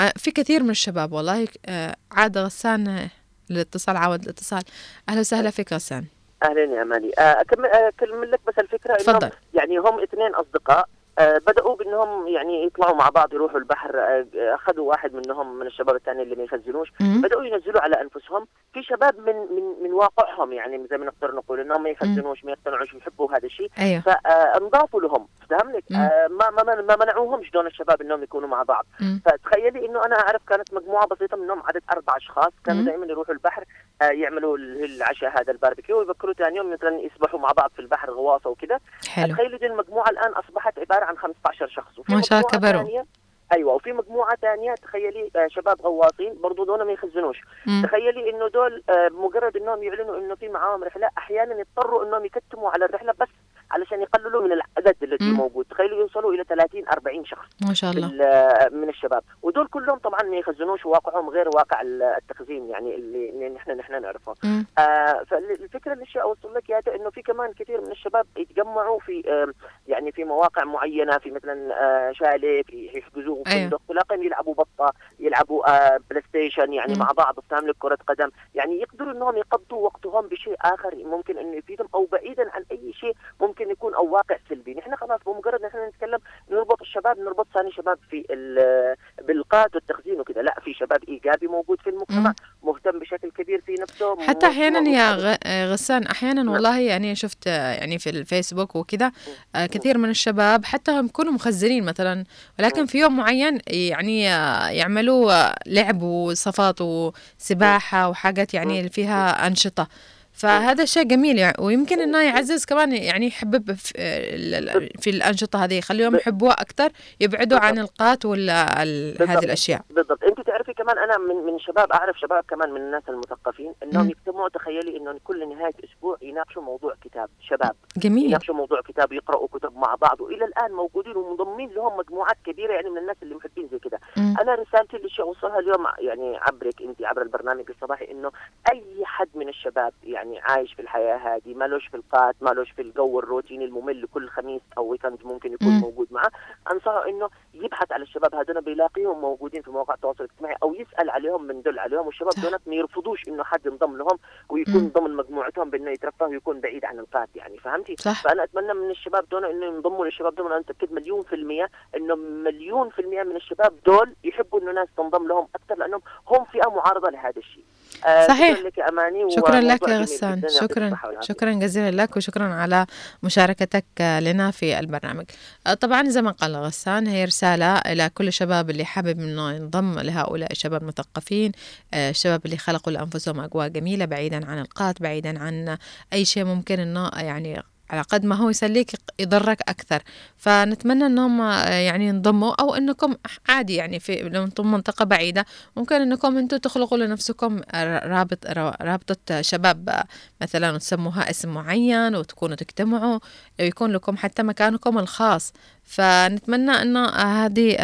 B: آه، في كثير من الشباب والله آه، عاد غسان الاتصال عاود الاتصال. أهلا وسهلا فيك غسان.
S: أهلا يا اماني آه، أكمل أكمل لك بس الفكرة
B: تفضل.
S: يعني هم اثنين أصدقاء. بدأوا بأنهم يعني يطلعوا مع بعض يروحوا البحر آه، أخذوا واحد منهم من الشباب الثاني اللي ما يخزنوش. بدأوا ينزلوا على أنفسهم. في شباب من من من واقعهم يعني زي ما نقدر نقول أنهم ما يخزنوش ما يقتنعوش يحبوا هذا الشيء.
B: أيوه.
S: فانضافوا لهم فهمنك
B: مم.
S: آه ما ما ما منعوهمش دون الشباب إنهم يكونوا مع بعض.
B: مم.
S: فتخيلي إنه أنا أعرف كانت مجموعة بسيطة منهم عدد أربع أشخاص كانوا
B: مم.
S: دائما يروحوا البحر آه يعملوا ال- العشاء هذا الباربيكيو ويبكروا ثاني يوم مثلا يسبحوا مع بعض في البحر غواصة وكذا
B: حلو.
S: تخيلوا دي المجموعة الآن أصبحت عباره عن 15 شخص وفي
B: ما شاء الله كبروا.
S: أيوه وفي مجموعة ثانية تخيلي آه شباب غواصين برضو دول ما يخزنوش
B: مم.
S: تخيلي إنه دول آه مجرد إنهم يعلنوا إنه في معاهم رحلة أحيانا يضطروا إنهم يكتموا على الرحلة بس علشان يقللوا من العدد الذي. موجود تخيلوا يوصلوا إلى 30 40 شخص
B: ما شاء الله
S: ال- من الشباب ودول كلهم طبعا ما يخزنوش واقعهم غير واقع ال- التخزين يعني اللي نحن نحن نعرفه. آه فالفكرة اللي أوصل لك إياها إنه في كمان كثير من الشباب يتجمعوا في آه يعني في مواقع معينة في مثلا آه شاليه في يحجزوا
B: أيوة.
S: فندق تلاقيهم يلعبوا بطة يلعبوا آه PlayStation يعني
B: مم.
S: مع بعض لك كرة قدم يعني يقدروا إنهم يقضوا وقتهم بشيء آخر ممكن إنه يفيدهم أو بعيدا عن أي شيء ممكن يكون أو واقع سلبي. نحن خلاص بمجرد نحن نتكلم نربط الشباب نربط ثاني شباب في ال- بالقات والتخزين وكذا لا في شباب إيجابي موجود في المجتمع مهتم بشكل كبير في نفسه
B: حتى
S: أحيانا
B: يا آه، غسان أحيانا والله يعني شفت آه، يعني في الفيسبوك وكذا آه، كثير من الشباب حتى هم يكونوا مخزنين مثلا ولكن في يوم معين يعني آه، يعملوا آه، لعب وصفات وسباحة وحاجات يعني فيها أنشطة. فهذا شيء جميل يعني. ويمكن إنه يعزز كمان يعني يحبب في, ال- ال- في الأنشطة هذه يخليهم يحبوها أكثر يبعدوا عن القات ولا ال- هذه. الأشياء.
S: بالضبط. أنت تعرفي كمان أنا من من شباب أعرف شباب كمان من الناس المثقفين
B: إنهم.
S: يجتمعوا تخيلي إنهم كل نهاية أسبوع يناقشوا موضوع كتاب. شباب
B: جميل.
S: يناقشوا موضوع كتاب يقرأوا كتب مع بعض وإلى الآن موجودين ومنضمين لهم مجموعات كبيرة يعني من الناس اللي محبين زي كده. أنا رسالتي اللي أوصلها اليوم يعني عبرك أنت عبر البرنامج الصباحي إنه أي حد من الشباب يعني عايش في الحياة هذه مالوش في القات مالوش في الجو الروتيني الممل كل خميس أو ويكند ممكن يكون
B: مم.
S: موجود معه أنصحه إنه يبحث على الشباب هذول بيلاقيهم موجودين في مواقع التواصل الاجتماعي أو يسأل عليهم من دل عليهم والشباب دول ما يرفضوش إنه حد ينضم لهم ويكون
B: مم.
S: ضمن مجموعتهم بإنه يترفه ويكون بعيد عن القات يعني فهمتي؟
B: صح.
S: فأنا أتمنى من الشباب دول إنه ينضموا للشباب دول أنا متأكد مليون في المية إنه مليون في المية من الشباب دول يحبوا إنه ناس تنضم لهم أكثر لأنهم هم فئة معارضة لهذا الشيء. آه،
B: صحيح.
S: شكرا لك يا أماني
B: شكرا لك يا غسان شكرا. شكرا جزيلا لك وشكرا على مشاركتك لنا في البرنامج آه، طبعا زي ما قال غسان هي رسالة إلى كل الشباب اللي حابب أنه ينضم لهؤلاء الشباب المثقفين آه، الشباب اللي خلقوا لأنفسهم أجواء جميلة بعيدا عن القات بعيدا عن أي شيء ممكن أنه يعني على قد ما هو يسليك يضرك أكثر. فنتمنى أنهم آه، يعني ينضموا أو أنكم عادي يعني في لو أنتم منطقة بعيدة ممكن أنكم أنتم تخلقوا لنفسكم رابط رابطة شباب آه، مثلا وتسموها اسم معين وتكونوا تجتمعوا يكون لكم حتى مكانكم الخاص. فنتمنى انه آه، هذه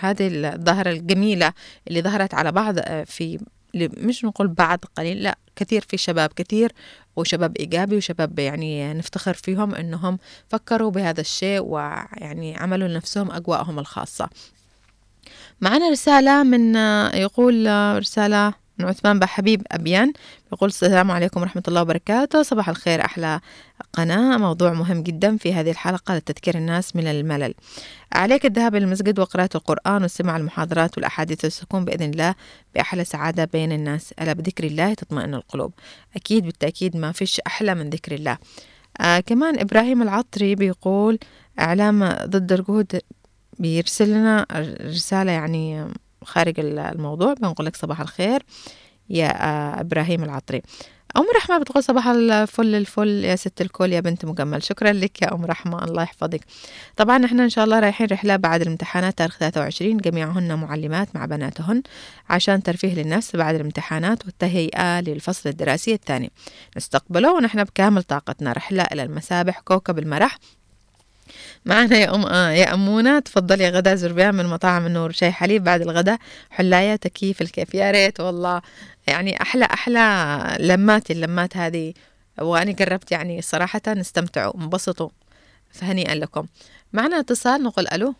B: هذه الظاهرة الجميلة اللي ظهرت على بعض في مش نقول بعض قليل لا كثير في شباب كثير وشباب إيجابي وشباب يعني نفتخر فيهم أنهم فكروا بهذا الشيء ويعني عملوا لنفسهم أجواءهم الخاصة. معنا رسالة من يقول رسالة من عثمان بحبيب أبيان يقول السلام عليكم ورحمة الله وبركاته. صباح الخير أحلى قناة. موضوع مهم جدا في هذه الحلقة لتذكير الناس من الملل. عليك الذهاب إلى المسجد وقراءة القرآن واستماع المحاضرات والأحاديث وستكون بإذن الله بأحلى سعادة بين الناس. ألا بذكر الله تطمئن القلوب. أكيد بالتأكيد ما فيش أحلى من ذكر الله. آه كمان إبراهيم العطري بيقول إعلام ضد الجهود بيرسل لنا رسالة يعني خارج الموضوع بنقول لك صباح الخير يا إبراهيم العطري. أم رحمة بتقول صباح الفل الفل يا ست الكل يا بنت مجمل. شكرا لك يا أم رحمة الله يحفظك. طبعا إحنا إن شاء الله رايحين رحلة بعد الامتحانات تاريخ 23 جميعهن معلمات مع بناتهن عشان ترفيه للنفس بعد الامتحانات والتهيئة للفصل الدراسي الثاني. نستقبله ونحن بكامل طاقتنا. رحلة إلى المسابح كوكب المرح معنا يا أم آه يا أمونة. تفضلي يا غدا زربيان من مطاعم النور. شاي حليب بعد الغداء حلاية تكييف الكيف. يا ريت والله. يعني أحلى أحلى لمات اللمات هذه. وأنا قربت يعني صراحة استمتعوا انبسطوا. فهنيئا لكم. معنا اتصال نقول ألو.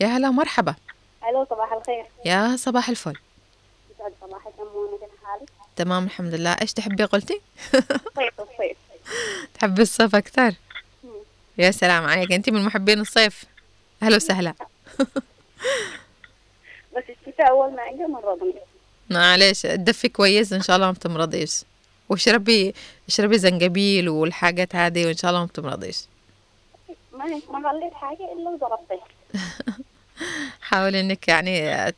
B: يا هلا مرحبا
T: ألو صباح الخير.
B: يا صباح الفل.
T: يسعد صباحك أمونة. كيف حالك؟
B: تمام الحمد لله. إيش تحبي قلتي؟
T: صيف الصيف
B: تحبي الصيف أكثر؟ يا سلام عليك. انت من محبين الصيف. أهلا وسهلا.
T: بس الشتاء أول ما اجى مرضني
B: معلش تدفي كويس إن شاء الله ما بتمرضيش. واشربي اشربي زنجبيل والحاجات هذه وإن شاء الله ما بتمرضيش.
T: ما ما خليت حاجة إلا وضربتها.
B: حاولي إنك يعني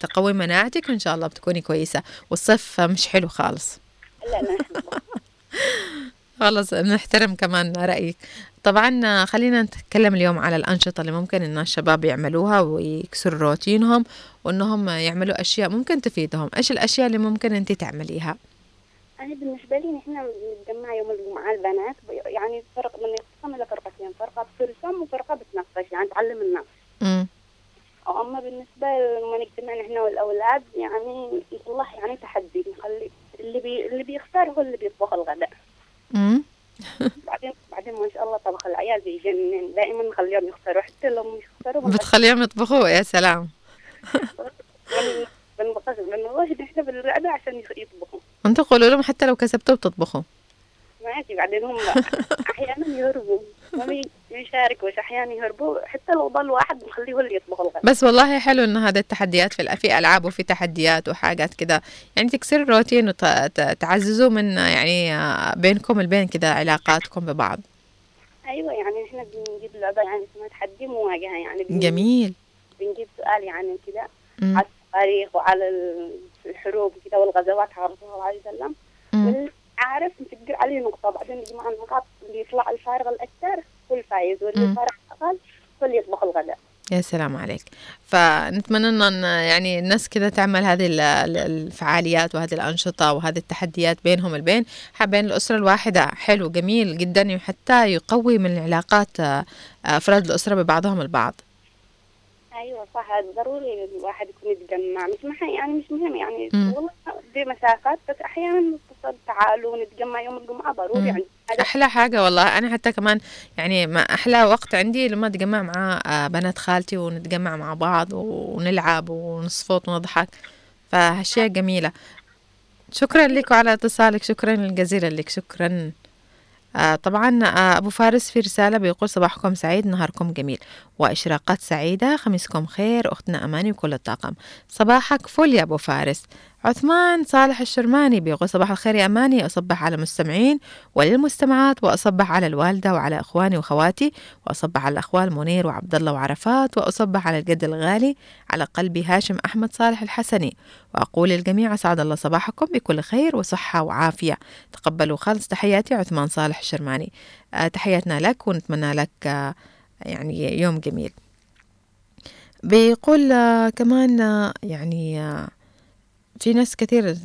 B: تقوي مناعتك وإن شاء الله بتكوني كويسة. والصيف مش حلو خالص.
T: لا لا
B: خلاص نحترم كمان رأيك. طبعا خلينا نتكلم اليوم على الأنشطة اللي ممكن إن الشباب يعملوها ويكسروا روتينهم وإنهم يعملوا أشياء ممكن تفيدهم. إيش الأشياء اللي ممكن أنت تعمليها؟
T: أنا بالنسبة لي نحن نتجمع يوم الجمعة البنات يعني فرق من يقسم إلى فرقتين فرقة بترسم وفرقة بتنقش يعني تعلم الناس. أما بالنسبة لما نجتمع نحن والأولاد يعني نصلح يعني تحدي نخلي اللي بي اللي بيختار هو اللي بيطبخ الغداء. بعدين بعدين ما شاء الله طبخ العيال بيجنن. دائما نخليهم يختاروا حتى لو مش يختاروا
B: بتخليهم يطبخوا؟ يا سلام.
T: بنواجد إحنا بالغداء عشان يطبخوا.
B: انت قولوا لهم حتى لو كسبتوا بتطبخوا.
T: ماشي بعدين هم أحيانا يهربوا. ما بيشاركوش أحيانا يهربوا. حتى لو ضل واحد نخليه هو اللي يطبخ الغداء
B: بس والله حلو إن هذا التحديات في في ألعاب وفي تحديات وحاجات كده. يعني تكسر الروتين وتعززوا من يعني بينكم البين كده علاقاتكم ببعض.
T: أيوه يعني إحنا بنجيب لعبة يعني اسمها تحدي مواجهة يعني
B: جميل.
T: بنجيب سؤال يعني كده على التاريخ وعلى الحروب كده والغزوات على الرسول صلى الله عليه وسلم عارف نسجل عليه نقطة بعدين نجمع النقاط اللي يطلع الفارغ الأكثر هو الفايز واللي. الفارغ الأقل هو اللي يطبخ الغداء.
B: يا سلام عليك. فنتمنى إن يعني الناس كذا تعمل هذه ال- ال- الفعاليات وهذه الأنشطة وهذه التحديات بينهم البين. بين الأسرة الواحدة حلو جميل جدا حتى يقوي من العلاقات آه، أفراد الأسرة ببعضهم البعض.
T: أيوة صح. ضروري الواحد يكون يتجمع. مش مهم يعني مش مهم يعني. والله دي مسافات بس أحيانا نتصل تعالوا نتجمع يوم الجمعة ضروري
B: مم. أحلى حاجة والله. أنا حتى كمان يعني ما أحلى وقت عندي لما أتجمع مع آه، بنات خالتي ونتجمع مع بعض ونلعب ونصفط ونضحك. فاشياء جميلة. شكرا لك على اتصالك. شكرا جزيلا لك. شكرا. آه طبعا آه أبو فارس في رسالة بيقول صباحكم سعيد نهاركم جميل. وإشراقات سعيدة خميسكم خير أختنا أماني وكل الطاقم. صباحك فل يا أبو فارس. عثمان صالح الشرماني بيقول صباح الخير يا أماني أصبح على المستمعين وللمستمعات وأصبح على الوالدة وعلى إخواني وخواتي وأصبح على الأخوال منير وعبد الله وعرفات وأصبح على الجد الغالي على قلبي هاشم أحمد صالح الحسني. وأقول للجميع أسعد الله صباحكم بكل خير وصحة وعافية. تقبلوا خالص تحياتي عثمان صالح الشرماني. آه تحياتنا لك ونتمنى لك آه يعني يوم جميل. بيقول كمان يعني في ناس كثير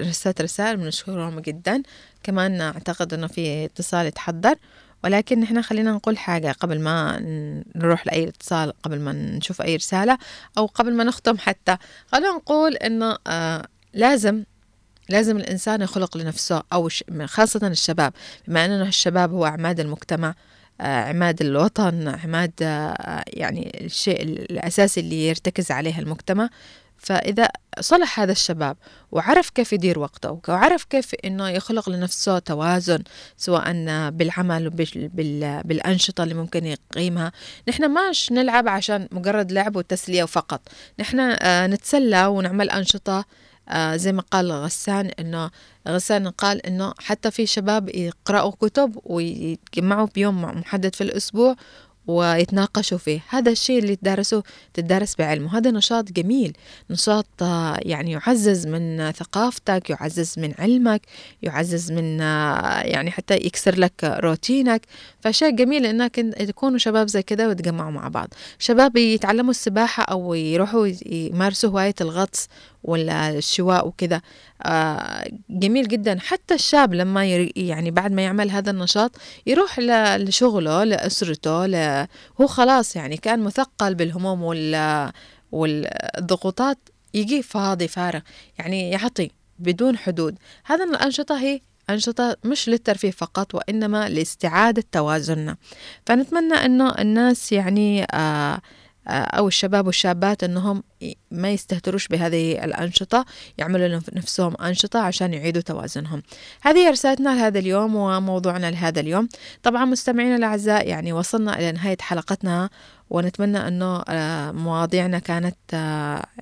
B: رسلت رسائل بنشكرهم جدا. كمان أعتقد أنه في اتصال يتحضر. ولكن إحنا خلينا نقول حاجة قبل ما نروح لأي اتصال قبل ما نشوف أي رسالة أو قبل ما نختم حتى. خلينا نقول أنه آه لازم لازم الإنسان يخلق لنفسه أو خاصة الشباب. بما أن الشباب هو عماد المجتمع عماد الوطن عماد يعني الشيء الأساسي اللي يرتكز عليه المجتمع. فإذا صلح هذا الشباب وعرف كيف يدير وقته وعرف كيف إنه يخلق لنفسه توازن سواء بالعمل بالأنشطة اللي ممكن يقيمها. نحن ماش نلعب عشان مجرد لعب وتسلية فقط نحن نتسلى ونعمل أنشطة آه زي ما قال غسان انه غسان قال إنه حتى في شباب يقرأوا كتب ويتجمعوا بيوم محدد في الأسبوع ويتناقشوا فيه. هذا الشيء اللي تدرسوه تدرس بعلم وهذا نشاط جميل. نشاط يعني يعزز من ثقافتك يعزز من علمك يعزز من يعني حتى يكسر لك روتينك. فشيء جميل إنك تكونوا شباب زي كده وتجمعوا مع بعض. شباب يتعلموا السباحة أو يروحوا يمارسوا هواية الغطس ولا الشواء وكذا. آه جميل جدا. حتى الشاب لما يعني بعد ما يعمل هذا النشاط يروح لشغله لأسرته. هو خلاص يعني كان مثقل بالهموم وال... والضغوطات يجي فاضي فارغ. يعني يعطي بدون حدود. هذا الأنشطة هي أنشطة مش للترفيه فقط وإنما لاستعادة توازننا. فنتمنى أنه الناس يعني آه أو الشباب والشابات أنهم ما يستهتروش بهذه الأنشطة يعملوا لنفسهم أنشطة عشان يعيدوا توازنهم. هذه رسالتنا لهذا اليوم وموضوعنا لهذا اليوم. طبعا مستمعينا الأعزاء يعني وصلنا إلى نهاية حلقتنا ونتمنى أنه مواضيعنا كانت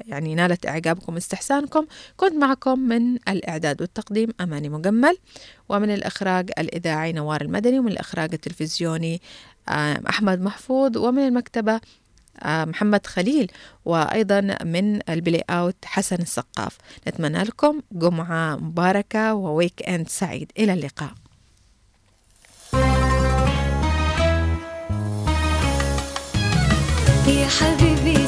B: يعني نالت إعجابكم واستحسانكم كنت معكم من الإعداد والتقديم أماني مجمل ومن الإخراج الإذاعي نوار المدني ومن الإخراج التلفزيوني أحمد محفوظ ومن المكتبة محمد خليل وأيضا من ال playout حسن السقاف. نتمنى لكم جمعة مباركة و weekend سعيد. إلى اللقاء.
A: يا حبيبي